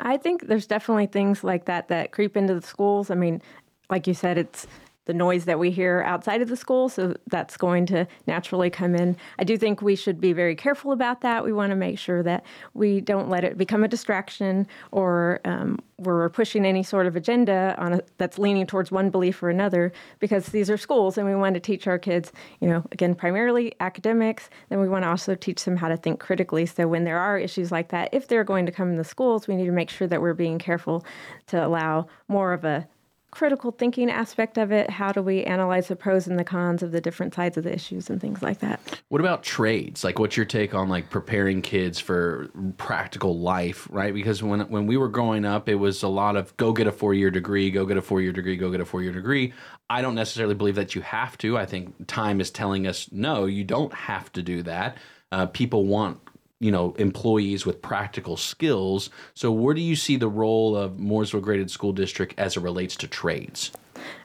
I think there's definitely things like that that creep into the schools. I mean, like you said, it's the noise that we hear outside of the school. So that's going to naturally come in. I do think we should be very careful about that. We want to make sure that we don't let it become a distraction or um, we're pushing any sort of agenda on a, that's leaning towards one belief or another because these are schools and we want to teach our kids, you know, again, primarily academics. Then we want to also teach them how to think critically. So when there are issues like that, if they're going to come in the schools, we need to make sure that we're being careful to allow more of a critical thinking aspect of it. How do we analyze the pros and the cons of the different sides of the issues and things like that? What about trades? Like, what's your take on like preparing kids for practical life, right? Because when when we were growing up, it was a lot of go get a four year degree, go get a four year degree, go get a four year degree. I don't necessarily believe that you have to. I think time is telling us no, you don't have to do that. Uh, people want you know employees with practical skills. So where do you see the role of Mooresville Graded School District as it relates to trades?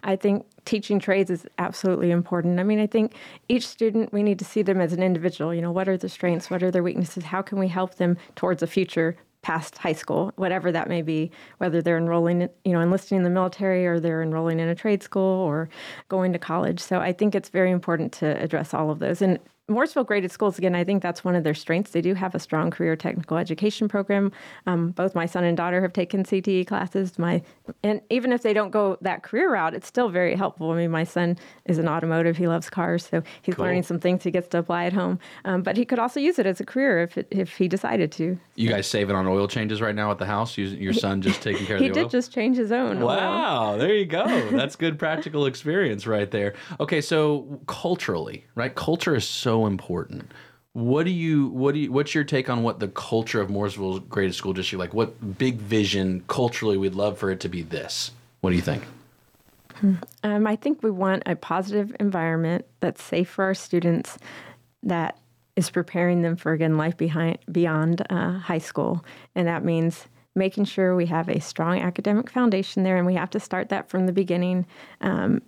I think teaching trades is absolutely important. I mean, I think each student, we need to see them as an individual. You know, what are their strengths? What are their weaknesses? How can we help them towards a future past high school, whatever that may be, whether they're enrolling, you know, enlisting in the military or they're enrolling in a trade school or going to college. So I think it's very important to address all of those. And Mooresville Graded Schools, again, I think that's one of their strengths. They do have a strong career technical education program. Um, both my son and daughter have taken CTE classes. My and even if they don't go that career route, it's still very helpful. I mean, my son is an automotive; he loves cars, so he's Cool. learning some things he gets to apply at home. Um, but he could also use it as a career if it, if he decided to. You guys saving on oil changes right now at the house? You, your son just taking care of He the did just change his own. oil. Wow, there you go. That's good practical experience right there. Okay, so culturally, right? Culture is so important. What do you what do you what's your take on what the culture of Mooresville's greatest school district like? What big vision culturally we'd love for it to be this? What do you think? Um, I think we want a positive environment that's safe for our students, that is preparing them for again life behind beyond uh, high school, and that means making sure we have a strong academic foundation there, and we have to start that from the beginning. Um,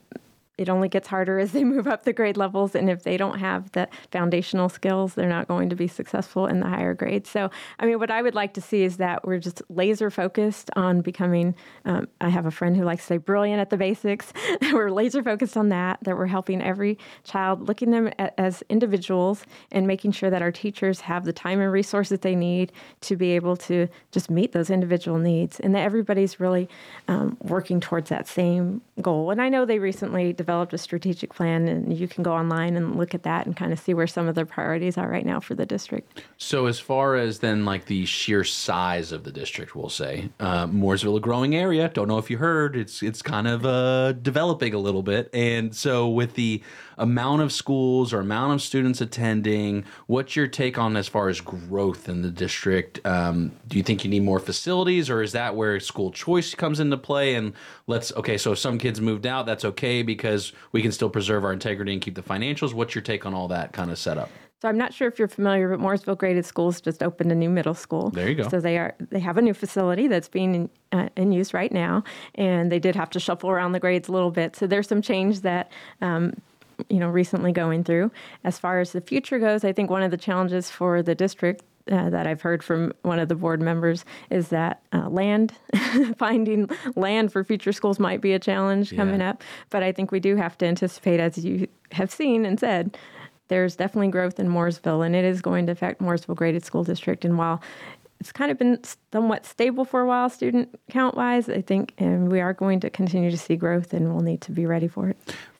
it only gets harder as they move up the grade levels. And if they don't have the foundational skills, they're not going to be successful in the higher grades. So, I mean, what I would like to see is that we're just laser focused on becoming. Um, I have a friend who likes to say brilliant at the basics. we're laser focused on that, that we're helping every child, looking them as individuals and making sure that our teachers have the time and resources they need to be able to just meet those individual needs and that everybody's really um, working towards that same goal. And I know they recently developed a strategic plan, and you can go online and look at that and kind of see where some of their priorities are right now for the district. So as far as then like the sheer size of the district, we'll say uh, Mooresville, a growing area. Don't know if you heard, it's it's kind of uh, developing a little bit, and so with the amount of schools or amount of students attending, what's your take on as far as growth in the district? Um, do you think you need more facilities, or is that where school choice comes into play? And let's okay, so if some kids moved out, that's okay because we can still preserve our integrity and keep the financials. What's your take on all that kind of setup? So I'm not sure if you're familiar, but Mooresville Graded Schools just opened a new middle school. There you go. So they are they have a new facility that's being in, uh, in use right now, and they did have to shuffle around the grades a little bit. So there's some change that. Um, you know, recently going through. As far as the future goes, I think one of the challenges for the district uh, that I've heard from one of the board members is that uh, land, finding land for future schools might be a challenge coming up. But I think we do have to anticipate, as you have seen and said, there's definitely growth in Mooresville, and it is going to affect Mooresville Graded School District. And while it's kind of been somewhat stable for a while, student count wise, I think and we are going to continue to see growth, and we'll need to be ready for it.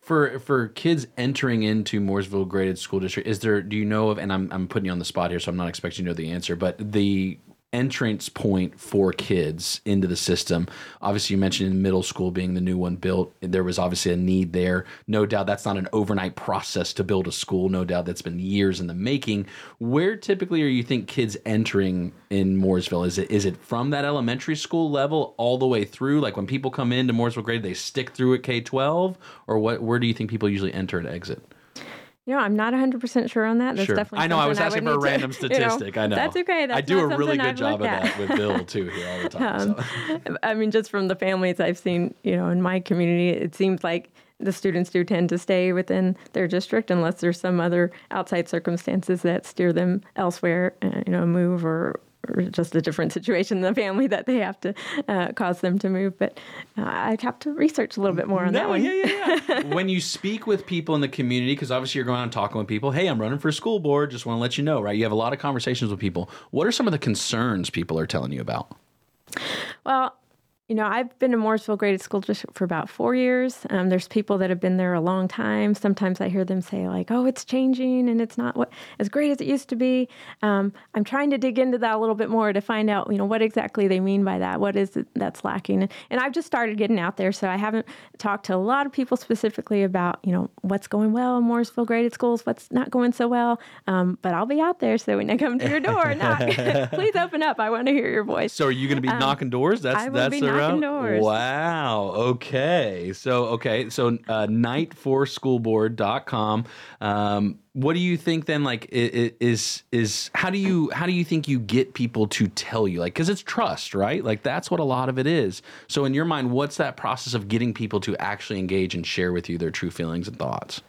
For for kids entering into Mooresville Graded School District, is there do you know of and I'm I'm putting you on the spot here, so I'm not expecting you to know the answer, but the entrance point for kids into the system. Obviously, you mentioned in middle school being the new one built. There was obviously a need there. No doubt that's not an overnight process to build a school. No doubt that's been years in the making. Where typically are you think kids entering in Mooresville? Is it is it from that elementary school level all the way through? Like when people come into Mooresville grade, they stick through at K twelve, or what? Where do you think people usually enter and exit? You know, I'm not 100% sure on that. That's Sure. definitely I know, I was asking would for a need to- random you know, statistic. I know. That's okay. That's I do a really good I'd job of at. that with Bill too here all the time. so. Um, I mean, just from the families I've seen, you know, in my community, it seems like the students do tend to stay within their district unless there's some other outside circumstances that steer them elsewhere, uh, you know, move or just a different situation in the family that they have to uh, cause them to move. But uh, I'd have to research a little bit more on that one. yeah, yeah, yeah. when you speak with people in the community, because obviously you're going out and talking with people, hey, I'm running for school board. Just want to let you know, right? You have a lot of conversations with people. What are some of the concerns people are telling you about? Well, you know, I've been in Mooresville Graded School District for about four years. Um, there's people that have been there a long time. Sometimes I hear them say, like, oh, it's changing and it's not what as great as it used to be. Um, I'm trying to dig into that a little bit more to find out, you know, what exactly they mean by that. What is it that's lacking? And I've just started getting out there, so I haven't talked to a lot of people specifically about, you know, what's going well in Mooresville Graded Schools, what's not going so well. Um, but I'll be out there, so when I come to your door, knock, please open up. I want to hear your voice. So are you going to be Um, knocking doors? That's that's around. doors. Wow. Okay. So okay. So uh, knight4schoolboard.com. Um, what do you think then? Like, is is how do you how do you think you get people to tell you? Like, because it's trust, right? Like that's what a lot of it is. So in your mind, what's that process of getting people to actually engage and share with you their true feelings and thoughts?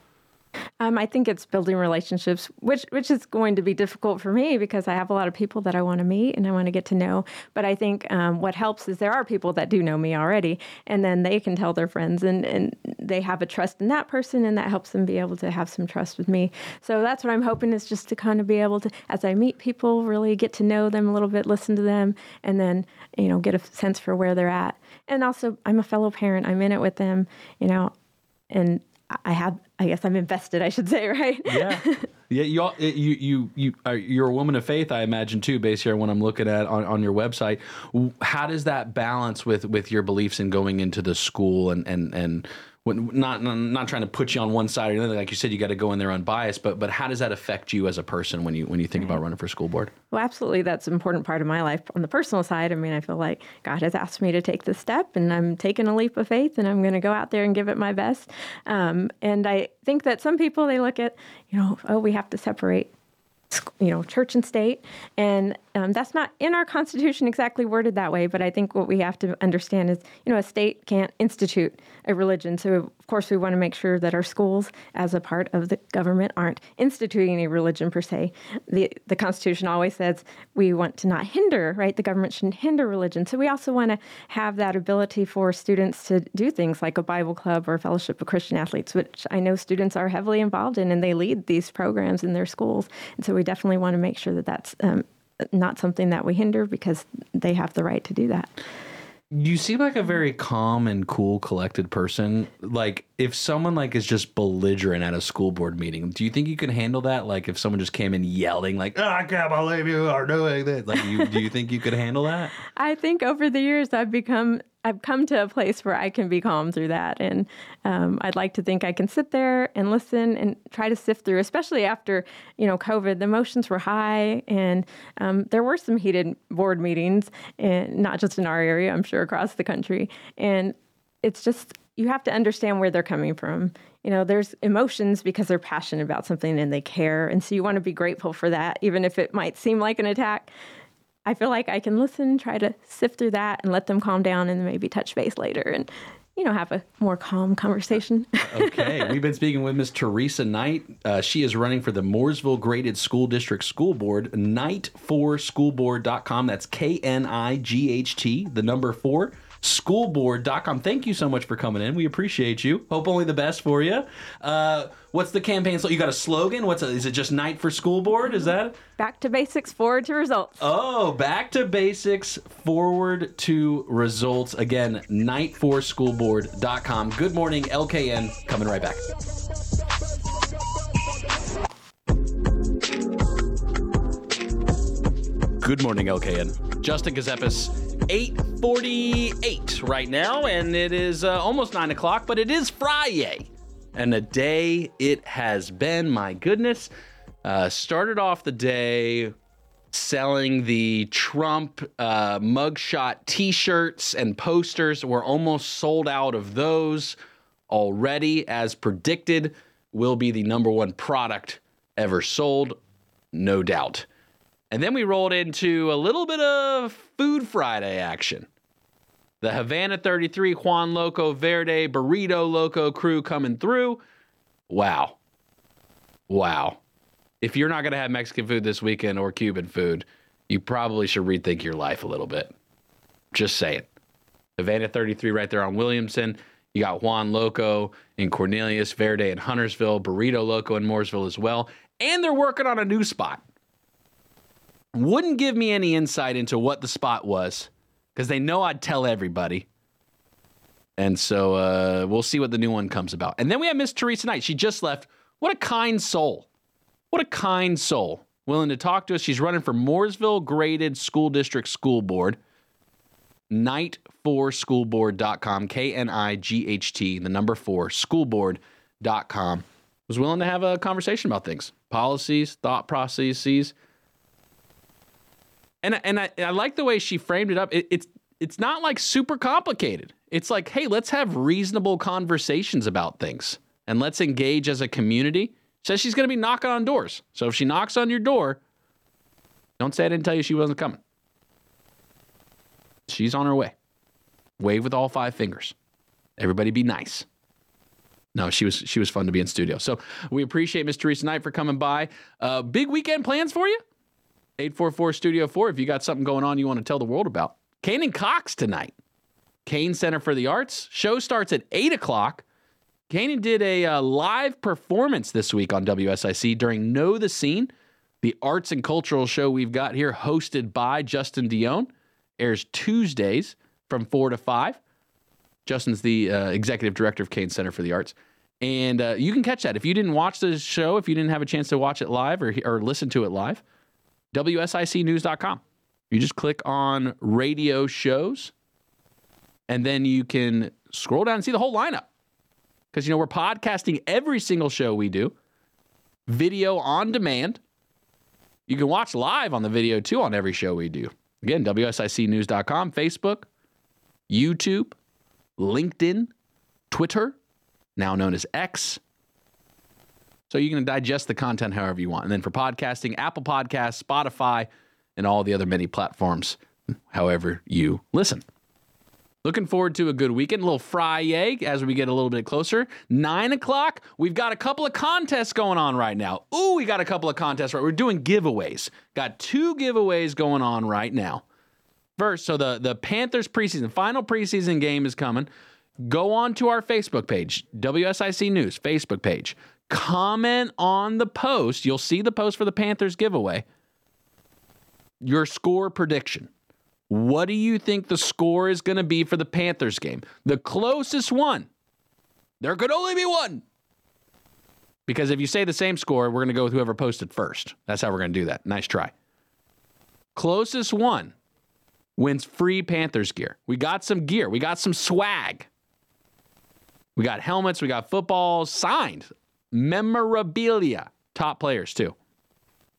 Um, I think it's building relationships, which which is going to be difficult for me because I have a lot of people that I want to meet and I want to get to know. But I think um, what helps is there are people that do know me already, and then they can tell their friends, and and they have a trust in that person, and that helps them be able to have some trust with me. So that's what I'm hoping is just to kind of be able to, as I meet people, really get to know them a little bit, listen to them, and then you know get a sense for where they're at. And also, I'm a fellow parent. I'm in it with them, you know, and I have, I guess I'm invested, I should say, right? Yeah. Yeah, you all, eh, you you you are you're a woman of faith, I imagine too, based here on what I'm looking at on, on your website. How does that balance with with your beliefs in going into the school and and and not not not trying to put you on one side or another? Like you said, you got to go in there unbiased. But but how does that affect you as a person when you when you think about running for school board? Well, absolutely. That's an important part of my life. On the personal side, I mean, I feel like God has asked me to take this step, and I'm taking a leap of faith, and I'm going to go out there and give it my best. Um, and I think that some people they look at, you know, oh, we have to separate you know, church and state. And um, that's not in our Constitution exactly worded that way, but I think what we have to understand is, you know, a state can't institute a religion. So, course, we want to make sure that our schools, as a part of the government, aren't instituting a religion per se. The, the Constitution always says we want to not hinder, right? The government shouldn't hinder religion. So, we also want to have that ability for students to do things like a Bible club or fellowship of Christian athletes, which I know students are heavily involved in, and they lead these programs in their schools. And so, we definitely want to make sure that that's um, not something that we hinder because they have the right to do that. You seem like a very calm and cool, collected person. Like if someone like is just belligerent at a school board meeting, do you think you can handle that? Like if someone just came in yelling, like "Oh, "I can't believe you are doing this," like you, do you think you could handle that? I think over the years I've become I've come to a place where I can be calm through that, and um, I'd like to think I can sit there and listen and try to sift through, especially after you know COVID. The emotions were high, and um, there were some heated board meetings, and not just in our area, I'm sure across the country, and it's just you have to understand where they're coming from. You know, there's emotions because they're passionate about something and they care, and so you want to be grateful for that, even if it might seem like an attack. I feel like I can listen, try to sift through that, and let them calm down, and maybe touch base later, and you know, have a more calm conversation. Okay, we've been speaking with Miss Theresa Knight. Uh, she is running for the Mooresville Graded School District School Board. Knight4schoolboard.com. That's K N I G H T, the number four schoolboard.com. Thank you so much for coming in. We appreciate you. Hope only the best for you. Uh, what's the campaign? So you got a slogan? What's a, is it just Knight for School Board? Is that? Back to basics, forward to results. Oh, back to basics, forward to results. Again, knight4schoolboard.com. Good morning, LKN. Coming right back. Good morning, LKN. Justin Ckezepis, 848 right now, and it is uh, almost 9 o'clock, but it is Friday. And a day it has been, my goodness. Uh, started off the day selling the Trump uh, mugshot t shirts and posters. We're almost sold out of those already, as predicted, will be the number one product ever sold, no doubt. And then we rolled into a little bit of Food Friday action. The Havana 33 Juan Loco Verde Burrito Loco crew coming through. Wow. Wow. If you're not going to have Mexican food this weekend or Cuban food, you probably should rethink your life a little bit. Just saying. Havana 33 right there on Williamson. You got Juan Loco in Cornelius, Verde in Huntersville, Burrito Loco in Mooresville as well. And they're working on a new spot. Wouldn't give me any insight into what the spot was because they know I'd tell everybody. And so uh, we'll see what the new one comes about. And then we have Miss Theresa Knight. She just left. What a kind soul. What a kind soul. Willing to talk to us. She's running for Mooresville Graded School District School Board. Knight4schoolboard.com. K N I G H T, the number four, schoolboard.com. Was willing to have a conversation about things, policies, thought processes. And, and I, I like the way she framed it up. It, it's it's not like super complicated. It's like, hey, let's have reasonable conversations about things and let's engage as a community. Says she's going to be knocking on doors. So if she knocks on your door, don't say I didn't tell you she wasn't coming. She's on her way. Wave with all five fingers. Everybody be nice. No, she was she was fun to be in studio. So we appreciate Miss Theresa Knight for coming by. Uh, big weekend plans for you? 844 Studio 4 if you got something going on you want to tell the world about. Kane and Cox tonight. Cain Center for the Arts. Show starts at 8 o'clock. Kanan did a uh, live performance this week on WSIC during Know the Scene, the arts and cultural show we've got here, hosted by Justin Dion. Airs Tuesdays from 4 to 5. Justin's the uh, executive director of Cain Center for the Arts. And uh, you can catch that. If you didn't watch the show, if you didn't have a chance to watch it live or, or listen to it live, WSICnews.com. You just click on radio shows, and then you can scroll down and see the whole lineup. Because, you know, we're podcasting every single show we do, video on demand. You can watch live on the video too on every show we do. Again, WSICnews.com, Facebook, YouTube, LinkedIn, Twitter, now known as X. So you can digest the content however you want. And then for podcasting, Apple Podcasts, Spotify, and all the other many platforms, however you listen. Looking forward to a good weekend. A little fry egg as we get a little bit closer. Nine o'clock. We've got a couple of contests going on right now. Ooh, we got a couple of contests right. We're doing giveaways. Got two giveaways going on right now. First, so the the Panthers preseason final preseason game is coming. Go on to our Facebook page, WSIC News Facebook page. Comment on the post. You'll see the post for the Panthers giveaway. Your score prediction. What do you think the score is going to be for the Panthers game? The closest one. There could only be one. Because if you say the same score, we're going to go with whoever posted first. That's how we're going to do that. Nice try. Closest one wins free Panthers gear. We got some gear, we got some swag. We got helmets, we got footballs signed, memorabilia, top players too.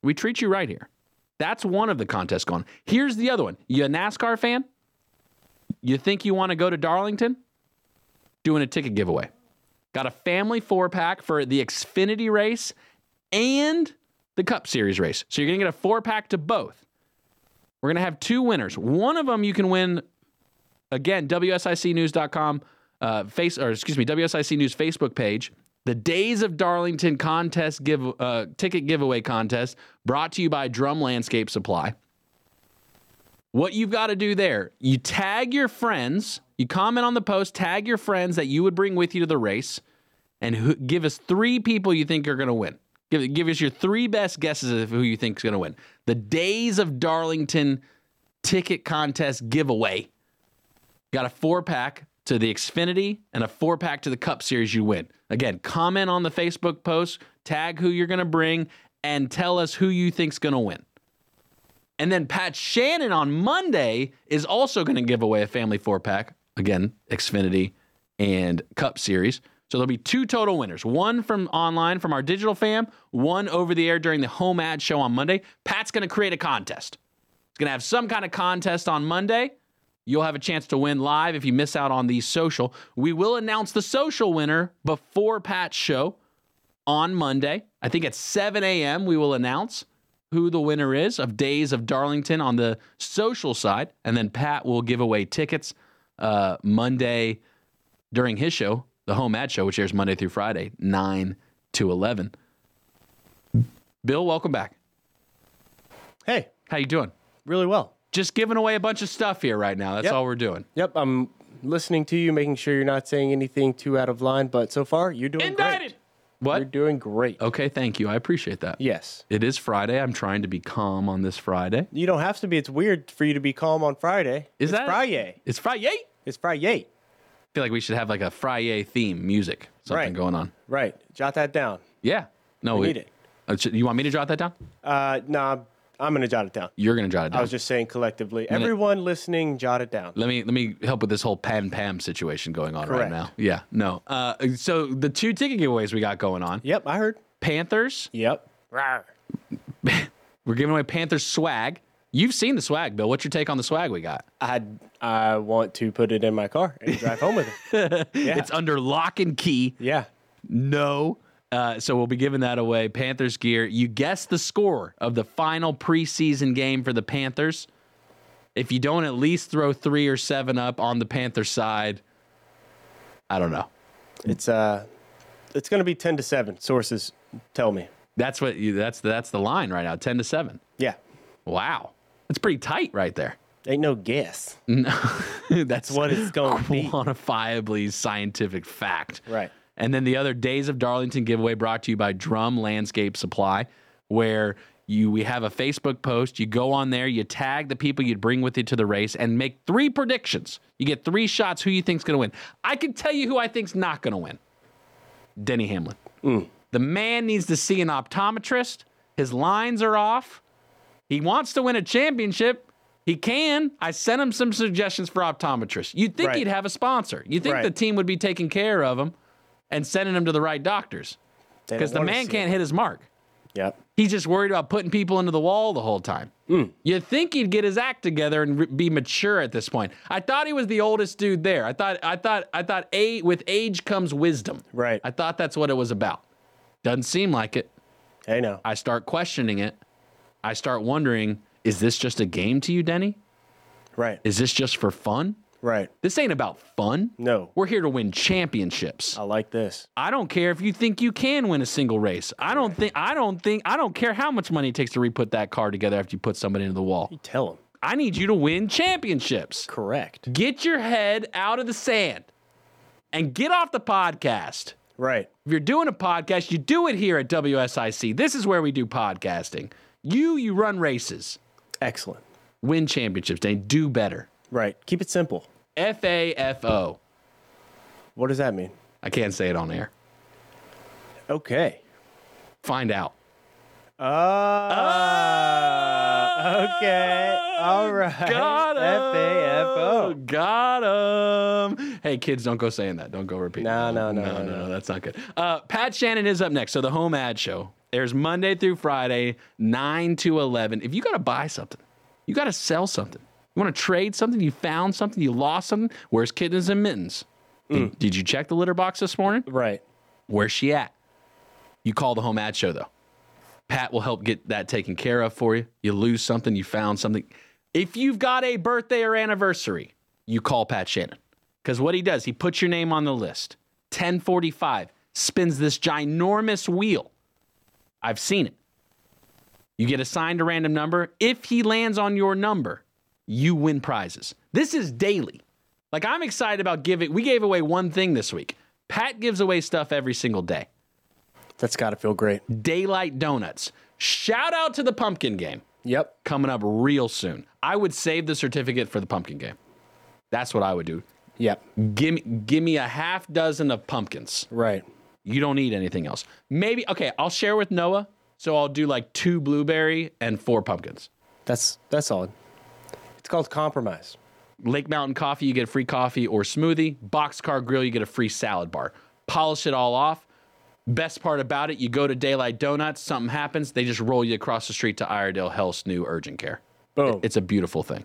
We treat you right here. That's one of the contests going. Here's the other one. You a NASCAR fan? You think you want to go to Darlington? Doing a ticket giveaway. Got a family four pack for the Xfinity race and the Cup Series race. So you're going to get a four pack to both. We're going to have two winners. One of them you can win, again, WSICnews.com, uh, face, or excuse me, WSIC News Facebook page the Days of Darlington contest give uh, ticket giveaway contest brought to you by Drum Landscape Supply. What you've got to do there, you tag your friends, you comment on the post, tag your friends that you would bring with you to the race, and give us three people you think are going to win. Give, give us your three best guesses of who you think is going to win. The Days of Darlington ticket contest giveaway. Got a four pack to the Xfinity and a four pack to the Cup Series you win. Again, comment on the Facebook post, tag who you're going to bring, and tell us who you think's going to win. And then Pat Shannon on Monday is also going to give away a family four pack. Again, Xfinity and Cup Series. So there'll be two total winners one from online from our digital fam, one over the air during the home ad show on Monday. Pat's going to create a contest. He's going to have some kind of contest on Monday. You'll have a chance to win live if you miss out on the social. We will announce the social winner before Pat's show on Monday. I think at 7 a.m. we will announce who the winner is of Days of Darlington on the social side. And then Pat will give away tickets uh, Monday during his show, the Home Ad Show, which airs Monday through Friday, 9 to 11. Bill, welcome back. Hey. How you doing? Really well. Just giving away a bunch of stuff here right now. That's Yep. all we're doing. Yep, I'm listening to you, making sure you're not saying anything too out of line. But so far, you're doing great. Indicted. What? You're doing great. Okay, thank you. I appreciate that. Yes. It is Friday. I'm trying to be calm on this Friday. You don't have to be. It's weird for you to be calm on Friday. Is it's that Friday? It's Friday. It's Friday. I feel like we should have like a Friday theme music, something Right. going on. Right. Jot that down. Yeah. No, We need it. Uh, You want me to jot that down? Uh, nah, I'm gonna jot it down. You're gonna jot it down. I was just saying collectively. Minute. Everyone listening, jot it down. Let me let me help with this whole Pan Pam situation going on Correct. right now. Yeah, no. Uh, so the two ticket giveaways we got going on. Yep, I heard. Panthers. Yep. We're giving away Panthers swag. You've seen the swag, Bill. What's your take on the swag we got? I I want to put it in my car and drive home with it. Yeah. It's under lock and key. Yeah. No. Uh, so we'll be giving that away. Panthers gear. You guess the score of the final preseason game for the Panthers. If you don't at least throw three or seven up on the Panther side, I don't know. It's uh, it's gonna be ten to seven. Sources tell me. That's what you. That's that's the line right now. Ten to seven. Yeah. Wow, that's pretty tight right there. Ain't no guess. No, that's what it's going to be. quantifiably scientific fact. Right. And then the other Days of Darlington giveaway brought to you by Drum Landscape Supply, where you we have a Facebook post. You go on there, you tag the people you'd bring with you to the race, and make three predictions. You get three shots. Who you think's going to win? I can tell you who I think's not going to win. Denny Hamlin. Mm. The man needs to see an optometrist. His lines are off. He wants to win a championship. He can. I sent him some suggestions for optometrists. You'd think Right. he'd have a sponsor. You'd think Right. the team would be taking care of him and sending him to the right doctors because the man can't it. hit his mark. Yep. He's just worried about putting people into the wall the whole time. Hmm. You'd think he'd get his act together and re- be mature at this point. I thought he was the oldest dude there. I thought, I thought, I thought, a with age comes wisdom. Right. I thought that's what it was about. Doesn't seem like it. I know. I start questioning it. I start wondering, is this just a game to you, Denny? Right. Is this just for fun? Right. This ain't about fun. No. We're here to win championships. I like this. I don't care if you think you can win a single race. I don't think I don't think I don't care how much money it takes to re-put that car together after you put somebody into the wall. You tell them. I need you to win championships. Correct. Get your head out of the sand and get off the podcast. Right. If you're doing a podcast, you do it here at WSIC. This is where we do podcasting. You, you run races, Excellent. win championships, Dane. Do better. Right. Keep it simple. F A F O. What does that mean? I can't say it on air. Okay. Find out. Uh, okay. All right. Got him. F-A-F-O. Got him. Hey, kids, don't go saying that. Don't go repeating. No, no, no, no, no, no, no. That's not good. Uh, Pat Shannon is up next. So the home ad show airs Monday through Friday, nine to eleven. If you got to buy something, you got to sell something. You want to trade something? You found something? You lost something? Where's kittens and mittens? Did, mm. did you check the litter box this morning? Right. Where's she at? You call the home ad show though. Pat will help get that taken care of for you. You lose something, you found something. If you've got a birthday or anniversary, you call Pat Shannon. Because what he does, he puts your name on the list. 1045 spins this ginormous wheel. I've seen it. You get assigned a random number. If he lands on your number, you win prizes. This is daily. Like I'm excited about giving. We gave away one thing this week. Pat gives away stuff every single day. That's got to feel great. Daylight Donuts. Shout out to the pumpkin game Yep. coming up real soon. I would save the certificate for the pumpkin game. That's what I would do. Yep. Give me, give me a half dozen of pumpkins. Right. You don't need anything else. Maybe okay. I'll share with Noah. So I'll do like two blueberry and four pumpkins. That's that's solid. It's called compromise. Lake Mountain Coffee, you get a free coffee or smoothie. Boxcar Grill, you get a free salad bar. Polish it all off. Best part about it, you go to Daylight Donuts, something happens, they just roll you across the street to Iredell Health's new urgent care. Boom. It's a beautiful thing.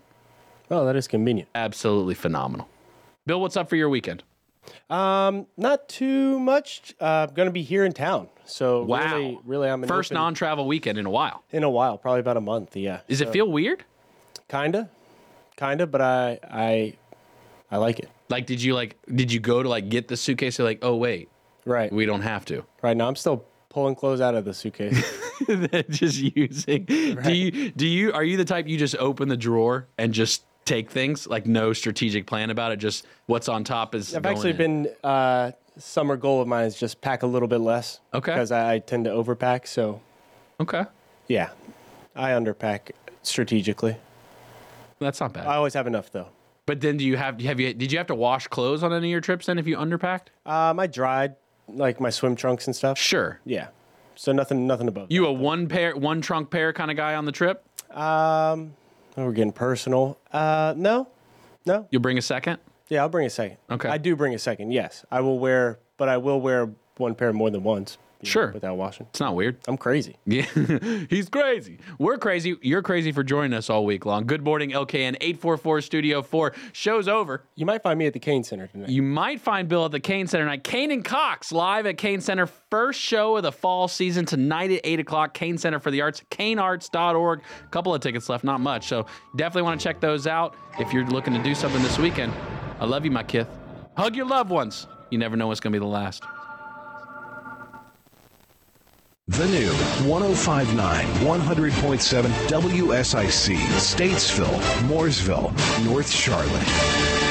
Oh, that is convenient. Absolutely phenomenal. Bill, what's up for your weekend? Um, not too much. Uh, gonna be here in town. So Wow. really, really, I'm First open- non-travel weekend in a while. in a while, probably about a month. Yeah. Does it feel weird? kinda, kinda? But I, I, I like it. Like, did you like? Did you go to like get the suitcase? You're like, oh wait, Right. we don't have to. Right now, I'm still pulling clothes out of the suitcase. just using. Do you do you are you the type you just open the drawer and just take things like no strategic plan about it? Just what's on top is. I've actually in? been uh, summer goal of mine is just pack a little bit less. Okay. Because I, I tend to overpack. So. Okay. Yeah, I underpack strategically. That's not bad. I always have enough though. But then do you have have you did you have to wash clothes on any of your trips then if you underpacked? Um, I dried like my swim trunks and stuff. Sure. Yeah. So nothing, nothing above. You a one pair, one trunk pair kind of guy on the trip? Um, we're getting personal. Uh, no, no. You'll bring a second. Yeah, I'll bring a second. Okay. I do bring a second. Yes, I will wear, but I will wear one pair more than once. Sure. without washing. It's not weird. I'm crazy. Yeah, he's crazy. We're crazy. You're crazy for joining us all week long. Good morning, LKN 844 Studio 4. Show's over. You might find me at the Cain Center tonight. You might find Bill at the Cain Center tonight. Kane and Cox live at Cain Center. First show of the fall season tonight at 8 o'clock. Cain Center for the Arts, kanearts.org. A couple of tickets left, not much. So definitely want to check those out if you're looking to do something this weekend. I love you, my kith. Hug your loved ones. You never know what's going to be the last. The new 1059 100.7 WSIC, Statesville, Mooresville, North Charlotte.